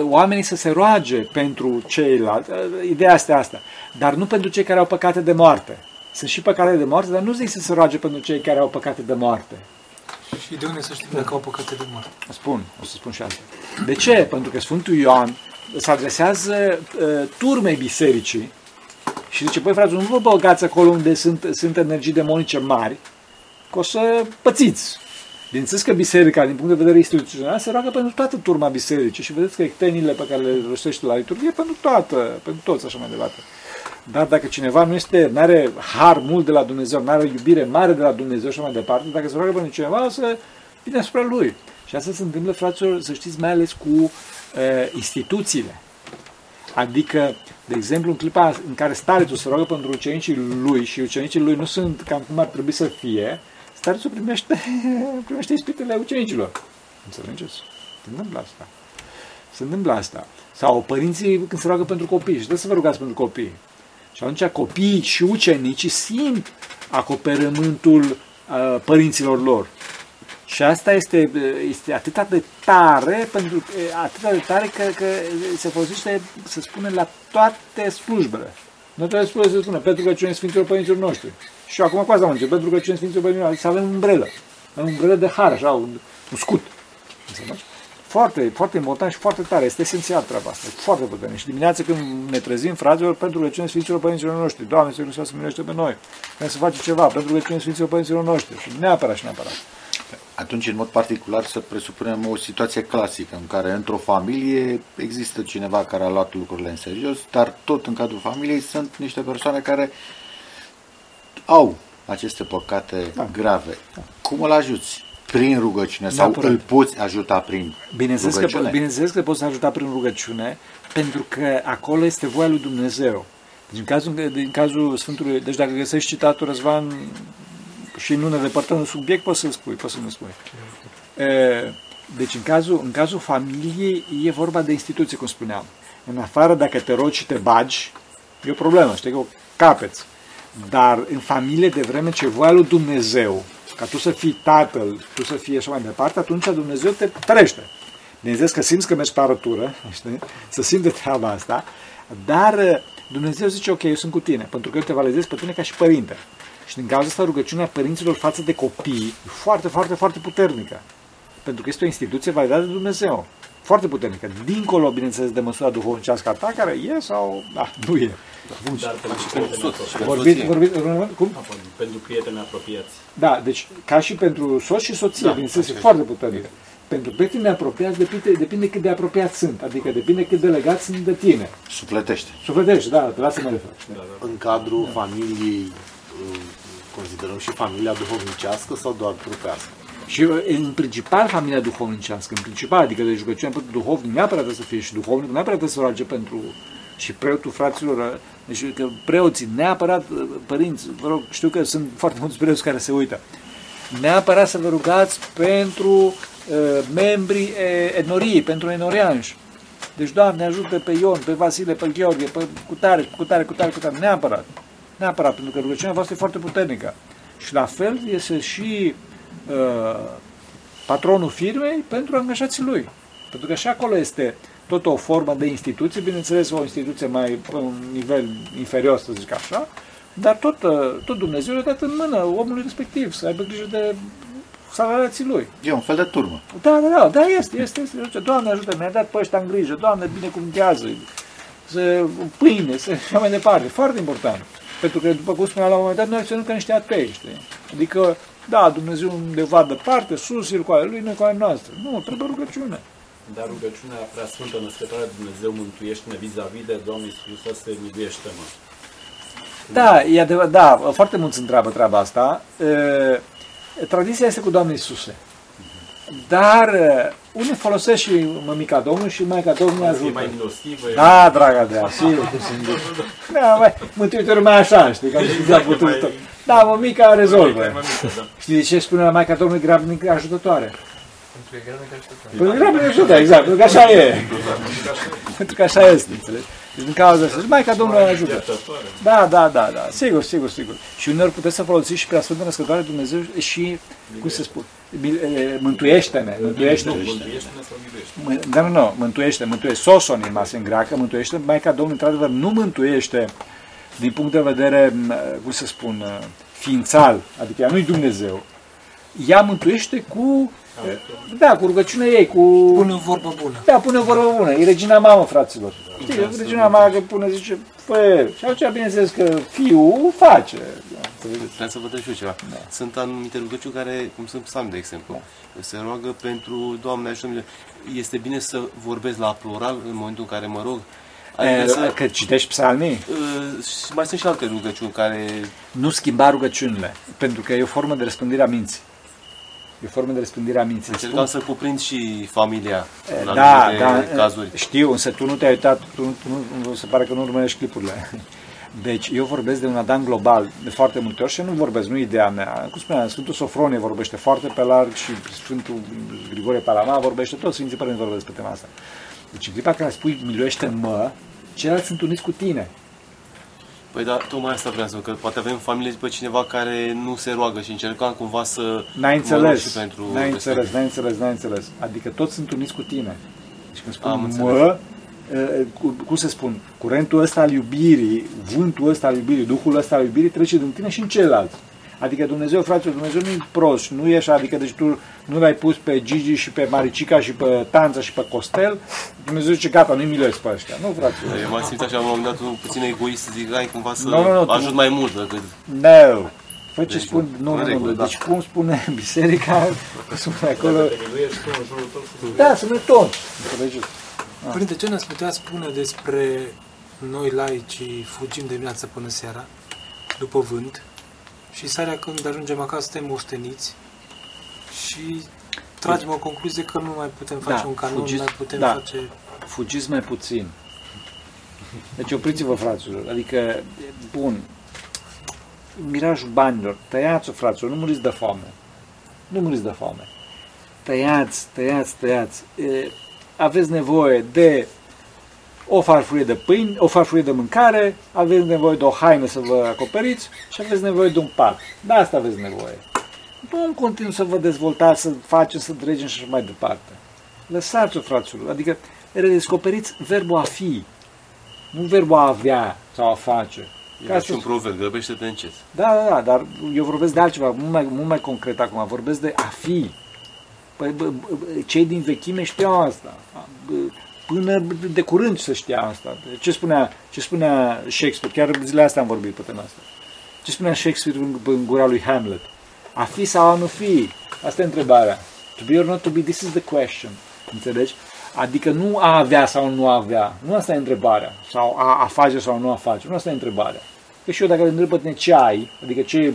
S1: oamenii să se roage pentru ceilalți. Ideea este asta. Dar nu pentru cei care au păcate de moarte. Sunt și păcate de moarte, dar nu zic să se roage pentru cei care au păcate de moarte.
S2: Și de unde să știm dacă au păcate de moarte?
S1: Spun, o să spun și asta. De ce? Pentru că Sfântul Ioan se adresează uh, turmei bisericii și zice, păi frate, nu vă băgați acolo unde sunt, sunt energii demonice mari, că o să pățiți. Bineînțeles că biserica, din punct de vedere instituțional, se roagă pentru toată turma bisericii și vedeți că ectenile pe care le rostește la liturghie pentru toată, pentru toți, așa mai departe. Dar dacă cineva nu este, nu are har mult de la Dumnezeu, nu are iubire mare de la Dumnezeu și așa mai departe, dacă se roagă pentru cineva, o să vine asupra lui. Și asta se întâmplă, fraților, să știți, mai ales cu uh, instituțiile. Adică, de exemplu, în clipa în care starețul se roagă pentru ucenicii lui și ucenicii lui nu sunt cam cum ar trebui să fie, starețul primește, primește ispitele ucenicilor. Înțelegeți? Se întâmplă asta. Se întâmplă asta. Sau părinții când se roagă pentru copii și trebuie să vă rugați pentru copii. Și atunci copiii și ucenicii simt acoperământul uh, părinților lor. Și asta este, este atât de tare, pentru că, atât de tare că, că se folosește, să spune, la toate slujbele. Nu trebuie să spune, să spune, pentru că cine Sfinților Părinților noștri. Și acum cu asta am început, pentru că cine Sfinților Părinților noștri, să avem umbrelă. Avem umbrelă de har, așa, un, un scut. Înțelegi? Foarte, foarte important și foarte tare. Este esențial treaba asta. E foarte puternic. Și dimineața când ne trezim, fraților, pentru rugăciune Sfinților Părinților noștri. Doamne, să Hristos să miluiește pe noi. Când să face ceva, pentru rugăciune Sfinților Părinților noștri. Și neapărat și neapărat.
S5: Atunci, în mod particular, să presupunem o situație clasică în care într-o familie există cineva care a luat lucrurile în serios, dar tot în cadrul familiei sunt niște persoane care au aceste păcate da. grave. Da. Cum îl ajuți? Prin rugăciune sau Neapărat. îl poți ajuta prin
S1: bineînțeles
S5: rugăciune?
S1: Că, bineînțeles că poți ajuta prin rugăciune, pentru că acolo este voia lui Dumnezeu. Deci în cazul, în cazul Sfântului, deci dacă găsești citatul Răzvan și nu ne depărtăm de subiect, poți să-l spui, poți să-mi spui. Deci în cazul, în cazul familiei e vorba de instituție, cum spuneam. În afară, dacă te rogi și te bagi, e o problemă, știi că o capeți. Dar în familie, de vreme ce voia lui Dumnezeu, ca tu să fii tatăl, tu să fii așa mai departe, atunci Dumnezeu te trăiește. Bineînțeles că simți că mergi pe arătură, știi? să simți de treaba asta, dar Dumnezeu zice, ok, eu sunt cu tine, pentru că eu te validez pe tine ca și părinte. Și din cauza asta rugăciunea părinților față de copii e foarte, foarte, foarte puternică. Pentru că este o instituție validată de Dumnezeu. Foarte puternică. Dincolo, bineînțeles, de măsura duhovnicească a ta, care e sau da, nu e.
S7: Dar pentru prieteni apropiați.
S1: Vorbiți, vorbiți, cum?
S7: Pentru prieteni apropiați.
S1: Da, deci ca și pentru soț și soție, da, bineînțeles, e foarte puternică. Pentru prietenii apropiați depinde, depinde cât de apropiați sunt, adică depinde cât de legați sunt de tine.
S5: Sufletește.
S1: Sufletește, da, te lasă mă refer.
S8: În cadrul familiei uh, considerăm și familia duhovnicească sau doar trupească?
S1: Și uh, în principal familia duhovnicească, în principal, adică de rugăciunea pentru duhovnic neapărat trebuie să fie și duhovnic, neapărat trebuie să roage pentru și preotul fraților, uh, deci că preoții, neapărat uh, părinți, vă rog, știu că sunt foarte mulți preoți care se uită, neapărat să vă rugați pentru uh, membrii uh, etnoriei, pentru enorianși. Deci, Doamne, ajută pe Ion, pe Vasile, pe Gheorghe, pe cutare, cutare, cutare, cutare, neapărat. Neapărat, pentru că rugăciunea voastră e foarte puternică. Și la fel este și uh, patronul firmei pentru angajații lui. Pentru că și acolo este tot o formă de instituție, bineînțeles o instituție mai pe un nivel inferior, să zic așa, dar tot, uh, tot Dumnezeu le-a dat în mână omului respectiv să aibă grijă de salariații lui.
S5: E un fel de turmă.
S1: Da, da, da, da, este, este, este. Zice, Doamne ajută, mi-a dat pe ăștia în grijă, Doamne binecuvântează să pâine, să și mai departe. Foarte important. Pentru că, după cum spuneam la un moment dat, noi acționăm ca niște atei, știi? Adică, da, Dumnezeu undeva departe, sus, el cu ale lui, noi cu ale noastre. Nu, trebuie rugăciune.
S7: Dar rugăciunea prea sfântă născătoare de Dumnezeu mântuiește-ne vis-a-vis de Doamne Iisus Hristos, te miluiește-mă.
S1: Da, e adevărat, da, foarte mulți întreabă treaba asta. E, tradiția este cu Doamne Iisuse. Dar e, unii folosesc și mămica Domnului și Maica Domnului
S7: E
S1: ajută.
S7: mai milostivă. e
S1: Da, draga de sigur că sunt. Da, mai, mântuitorul mai așa, știi, că am zis, a putut tot. Da, mămica rezolvă. Știi de ce spune la Maica Domnului grabnic ajutătoare?
S3: Pentru că e greu de așteptat.
S1: Pentru că grabnic ajută, exact, pentru că așa e. pentru că așa este, înțelegi? Deci din cauza asta, Maica Domnului ajută.
S7: Iertătoare.
S1: Da, da, da, da, sigur, sigur, sigur. Și uneori puteți să folosiți și prea Sfântă Născătoare Dumnezeu și, cum se spune, e, mântuiește-ne, mântuiește-ne.
S7: Mântuiește-ne sau miluiește
S1: Mă- Da, nu, nu, mântuiește, mântuiește, soson în masă în greacă, mântuiește, Maica Domnului, într-adevăr, nu mântuiește din punct de vedere, m, cum să spun, uh, ființal, adică ea nu-i Dumnezeu. Ea mântuiește cu, uh, da, cu rugăciunea ei, cu...
S2: Pune o vorbă bună.
S1: Da, pune o vorbă bună. E regina mamă, fraților. Știi, regina mamă că pune, zice, fă, și atunci, bineînțeles că fiul face. Da, să vedeți.
S6: Vreau să vă dau și eu ceva. Sunt anumite rugăciuni care, cum sunt psalmi, de exemplu, se roagă pentru Doamne ajută Este bine să vorbesc la plural în momentul în care mă rog. Adică
S1: E,
S6: să,
S1: Că citești psalmii,
S6: uh, și mai sunt și alte rugăciuni care
S1: nu schimba rugăciunile, pentru că e o formă de răspândire a minții. E o formă de răspândire a minții.
S6: încercam să cuprind și familia în
S1: Da,
S6: anumite
S1: da,
S6: cazuri.
S1: știu, însă tu nu te-ai uitat, tu, tu nu, nu, se pare că nu urmărești clipurile. Deci eu vorbesc de un Adam global de foarte multe ori și nu vorbesc, nu e ideea mea. Cum spuneam, Sfântul Sofronie vorbește foarte pe larg și Sfântul Grigorie Palama vorbește, toți Sfinții Părinți vorbesc pe tema asta. Deci în clipa care spui miluiește-mă, ceilalți sunt uniți cu tine.
S6: Păi da, tocmai asta vreau să văd, că poate avem familie pe cineva care nu se roagă și încercam cumva să
S1: N-ai
S6: mă rog
S1: înțeles,
S6: și pentru
S1: n-ai
S6: respectiv.
S1: înțeles, n-ai înțeles, n-ai înțeles. Adică toți sunt uniți cu tine. Deci când
S6: Am
S1: spun
S6: înțeles.
S1: mă, e, cu- cum să spun, curentul ăsta al iubirii, vântul ăsta al iubirii, duhul ăsta al iubirii trece din tine și în celălalt. Adică Dumnezeu, frate, Dumnezeu nu e prost, nu e așa, adică deci tu nu l-ai pus pe Gigi și pe Maricica și pe Tanța și pe Costel, Dumnezeu zice gata, nu-i milesc pe ăștia. Nu, frate.
S6: Eu m-am simțit așa la un moment dat un puțin egoist să zic, hai cumva să
S1: Nu, nu, nu, tu-
S6: ajut mai mult decât...
S1: No. Fă ce
S6: Deci,
S1: spun, nu,
S6: în
S1: nu, nu,
S6: regulă, da.
S1: deci cum spune biserica, spune acolo,
S7: Te miluiești tu în jurul tău să
S1: da, să nu tot. Înțelegeți?
S2: Părinte, ce ne-ați putea spune despre noi laicii fugim de dimineață până seara, după vânt, și seara când ajungem acasă suntem osteniți și tragem o concluzie că nu mai putem face
S1: Da,
S2: un canon, nu
S1: fugiți-
S2: mai putem
S1: da.
S2: face...
S1: fugiți mai puțin. Deci opriți-vă, fraților. Adică, bun, mirajul banilor, tăiați-o, fraților, nu muriți de foame. Nu muriți de foame. Tăiați, tăiați, tăiați. E, aveți nevoie de o farfurie de pâine, o farfurie de mâncare, aveți nevoie de o haină să vă acoperiți și aveți nevoie de un pat. De asta aveți nevoie. Nu în continuu să vă dezvoltați, să facem, să dregem și așa mai departe. Lăsați-o, fraților. Adică redescoperiți verbul a fi, nu verbul a avea sau a face. Ca
S6: Era
S1: să-
S6: și un proverb, grăbește-te încet.
S1: Da, da, da, dar eu vorbesc de altceva, mult mai, mult mai concret acum, vorbesc de a fi. Păi, bă, bă, cei din vechime știau asta. Bă, Până de curând se știa asta. Ce spunea, ce spunea Shakespeare? Chiar zilele astea am vorbit pe tema asta. Ce spunea Shakespeare în, în gura lui Hamlet? A fi sau a nu fi? Asta e întrebarea. To be or not to be, this is the question. Înțelegi? Adică nu a avea sau nu a avea. Nu asta e întrebarea. Sau a, a face sau nu a face. Nu asta e întrebarea. Că și eu dacă te întreb pe tine ce ai, adică ce,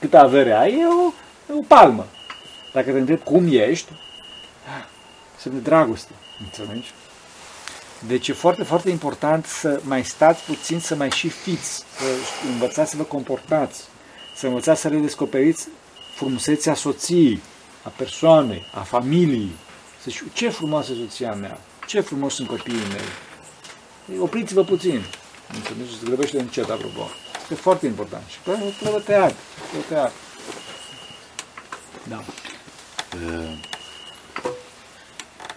S1: câtă avere ai, e o, e o palmă. Dacă te întreb cum ești, semn de dragoste. Înțelegi? Deci e foarte, foarte important să mai stați puțin, să mai și fiți, să învățați să vă comportați, să învățați să redescoperiți frumusețea soției, a persoanei, a familiei. Să știu, ce frumoasă e soția mea, ce frumos sunt copiii mei. Opriți-vă puțin. Înțelegeți? Se grăbește încet, apropo. Este foarte important. Și trebuie, trebuie tăiat. Trebuie tăiat. Da.
S5: Uh,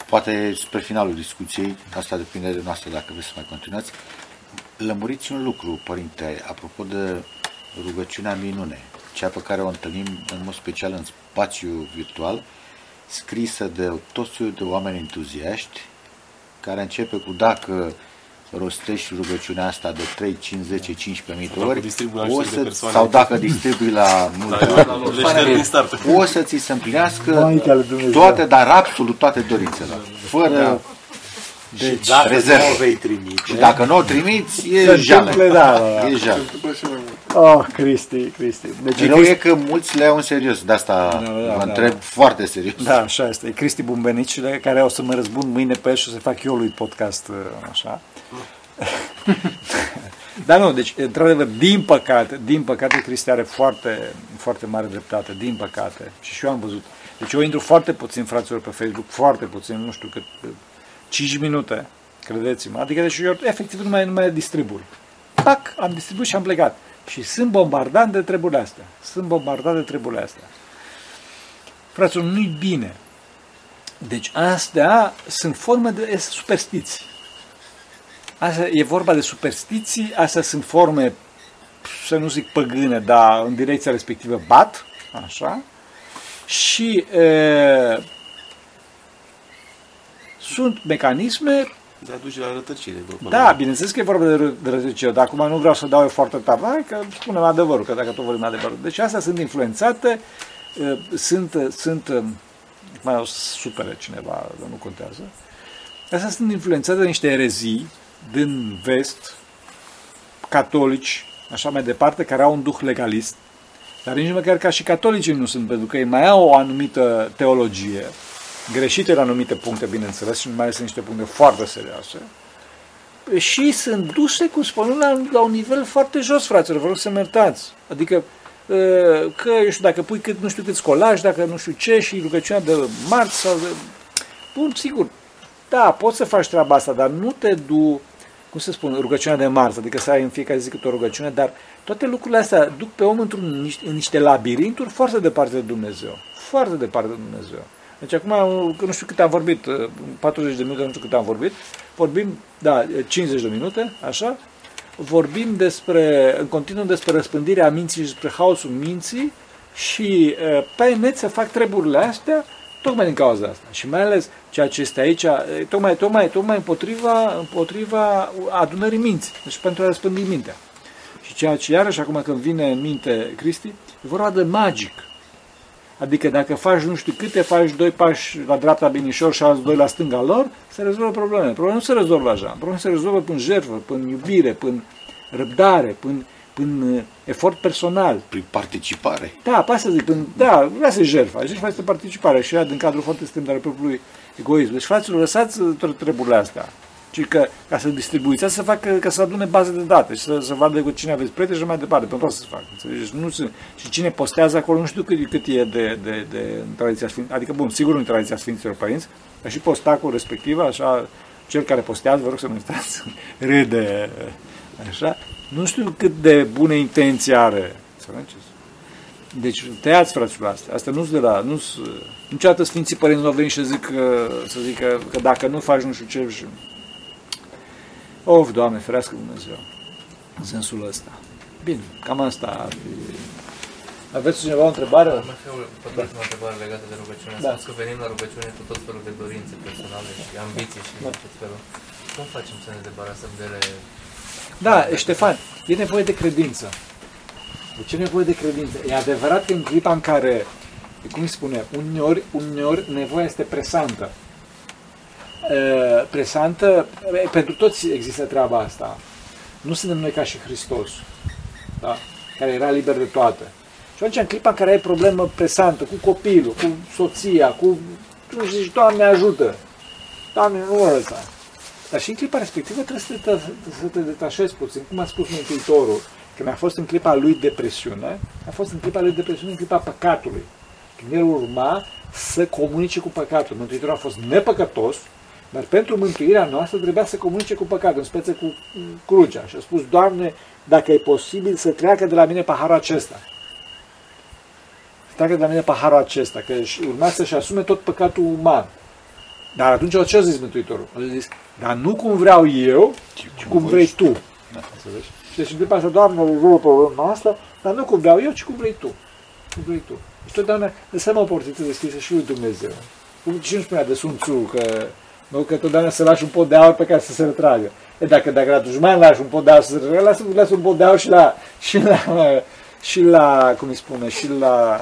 S5: Poate spre finalul discuției, asta depinde de noastră dacă vreți să mai continuați, lămuriți un lucru, părinte, apropo de rugăciunea minune, cea pe care o întâlnim în mod special în spațiu virtual, scrisă de tot soiul de oameni entuziaști, care începe cu dacă rostești rugăciunea asta de 3, 5, 10, 15 mii de
S6: Dacă
S5: ori,
S6: distribui la
S5: o
S6: niște de
S5: să,
S6: persoane.
S5: sau dacă distribui la multe
S6: Da, la lovește din start.
S5: o să ți se împlinească
S1: Maica lui Dumnezeu.
S5: toate, dar absolut toate dorințele. Fără
S8: Deci, dacă
S5: rezervă.
S8: nu o vei trimite,
S5: Și dacă nu o trimiți,
S1: Se
S5: e jale.
S1: întâmplă, da, da, da.
S5: E jale.
S3: Întâmplă și mai mult.
S1: Oh, Cristi, Cristi. Deci
S5: Rău e că mulți le iau în serios, de asta
S1: Da, da,
S5: vă
S1: da,
S5: întreb
S1: da.
S5: foarte serios.
S1: Da, așa este. E Cristi Bumbenicile, care o să mă răzbun mâine pe el și o să fac eu lui podcast uh, așa. Dar nu, deci, într-adevăr, din păcate, din păcate, Cristi are foarte, foarte mare dreptate, din păcate. Și și eu am văzut. Deci eu intru foarte puțin, fraților, pe Facebook, foarte puțin, nu știu cât, 5 minute, credeți-mă. Adică, deci eu efectiv nu mai, nu mai distribui. Pac, am distribuit și am plecat. Și sunt bombardat de treburile astea. Sunt bombardat de treburile astea. Fraților, nu-i bine. Deci astea sunt forme de superstiții. Asta e vorba de superstiții, astea sunt forme, să nu zic păgâne, dar în direcția respectivă bat, așa, și e, sunt mecanisme
S6: De a duce la rătăcire. bă, până
S1: da,
S6: la-
S1: bineînțeles că e vorba de, ră- de răzăcire, dar acum nu vreau să dau eu foarte tare, hai că spunem adevărul, că dacă tot vorbim adevărul. Deci astea sunt influențate, uh, sunt, uh, sunt uh, mai o să supere cineva, dar nu contează, astea sunt influențate de niște erezii din vest, catolici, așa mai departe, care au un duh legalist, dar nici măcar ca și catolicii nu sunt, pentru că ei mai au o anumită teologie, greșite în anumite puncte, bineînțeles, și mai ales în niște puncte foarte serioase, și sunt duse, cum spun, la, la un nivel foarte jos, fraților, vă rog să mă iertați. Adică, uh, că, eu știu, dacă pui cât, nu știu câți colași, dacă nu știu ce, și rugăciunea de marți sau de... Bun, sigur, da, poți să faci treaba asta, dar nu te du, cum să spun, rugăciunea de marți, adică să ai în fiecare zi câte o rugăciune, dar toate lucrurile astea duc pe om într-un, niște, în niște labirinturi foarte departe de Dumnezeu. Foarte departe de Dumnezeu. Deci acum, că nu știu cât am vorbit, 40 de minute, nu știu cât am vorbit, vorbim, da, 50 de minute, așa, vorbim despre, în continuu despre răspândirea minții și despre haosul minții și uh, pe net se fac treburile astea tocmai din cauza asta. Și mai ales ceea ce este aici, e tocmai, tocmai, tocmai împotriva, împotriva adunării minții, deci pentru a răspândi mintea. Și ceea ce, iarăși, acum când vine în minte Cristi, e vorba de magic. Adică dacă faci nu știu câte, faci doi pași la dreapta binișor și alți doi la stânga lor, se rezolvă probleme. Problema nu se rezolvă așa. Problema se rezolvă prin jertfă, prin iubire, prin răbdare, prin, prin uh, efort personal.
S5: Prin participare.
S1: Da, pe asta zic, prin, da, vrea să jertfa. Jertfa este participare și ea din cadrul foarte strâmb al propriului egoism. Deci, fraților, lăsați toate treburile astea. Ci că, ca să distribuiți, să facă, ca să adune baze de date și să, să vadă cu cine aveți prieteni și mai departe, pentru asta să facă. Înțelegeți? Nu se, și cine postează acolo, nu știu cât, cât e de, de, de, în tradiția Sfinților, adică, bun, sigur în tradiția Sfinților Părinți, dar și postacul respectiv, așa, cel care postează, vă rog să nu uitați, râde, așa, nu știu cât de bună intenție are, înțelegeți? Deci tăiați fraților astea. Asta nu-s de la... Nu niciodată Sfinții Părinți nu au venit și zic, că, să zic că, că dacă nu faci nu știu ce... Și... Of, Doamne, ferească Dumnezeu. În sensul ăsta. Bine, cam asta ar fi. Aveți cineva o întrebare?
S9: Mai fi o ultima întrebare legată de rugăciune.
S1: Da.
S9: Da. că venim la rugăciune cu tot felul de dorințe personale și ambiții și
S1: Da.
S9: tot felul. Cum facem să ne debarasăm de ele?
S1: Da, Ștefan, e nevoie de credință. De ce e nevoie de credință? E adevărat că în clipa în care, cum îi spune, uneori, uneori nevoia este presantă. E, presantă, e, pentru toți există treaba asta. Nu suntem noi ca și Hristos, da? care era liber de toate. Și atunci, în clipa în care ai problemă presantă cu copilul, cu soția, cu... Tu zici, Doamne ajută! Doamne, nu ăsta! Dar și în clipa respectivă trebuie să te, să te detașezi puțin, cum a spus Mântuitorul, când a fost în clipa lui depresiune, a fost în clipa lui depresiune, în clipa păcatului. Când el urma să comunice cu păcatul. Mântuitorul a fost nepăcătos, dar pentru mântuirea noastră trebuia să comunice cu păcatul, în speță cu crucea. Și a spus, Doamne, dacă e posibil să treacă de la mine paharul acesta. Să treacă de la mine paharul acesta, că își- urma să-și asume tot păcatul uman. Dar atunci ce a zis Mântuitorul? A zis, dar nu cum vreau eu, ci cum vrei tu. Da, înțelegi? Și deci în clipa asta, Doamne, rezolvă problema noastră, dar nu cum vreau eu, ci cum vrei tu. Cum vrei tu. Deci totdeauna lăsăm o portiță deschisă și lui Dumnezeu. Cum și nu spunea de Sun Tzu că, nu, că totdeauna să lași un pot de aur pe care să se retragă. E, dacă, dacă la dușman lași un pot de aur să se retragă, lasă, lasă un pot de aur și la, și la, și la, cum îi spune, și la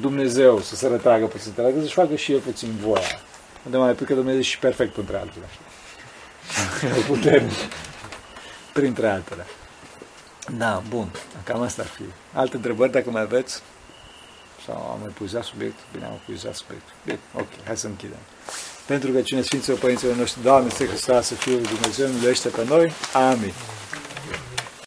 S1: Dumnezeu să se retragă puțin, să să-și facă și el puțin voia. De mai că Dumnezeu e și perfect între altele. Putem. Printre altele. Da, bun. Cam asta ar fi. Alte întrebări, dacă mai aveți? Sau am epuizat subiectul? Bine, am epuizat subiectul. Bine, ok, hai să închidem. Pentru că cine Sfinților Părinților noștri, Doamne, este Hristos, să Fiul lui Dumnezeu, miluiește pe noi. Amin.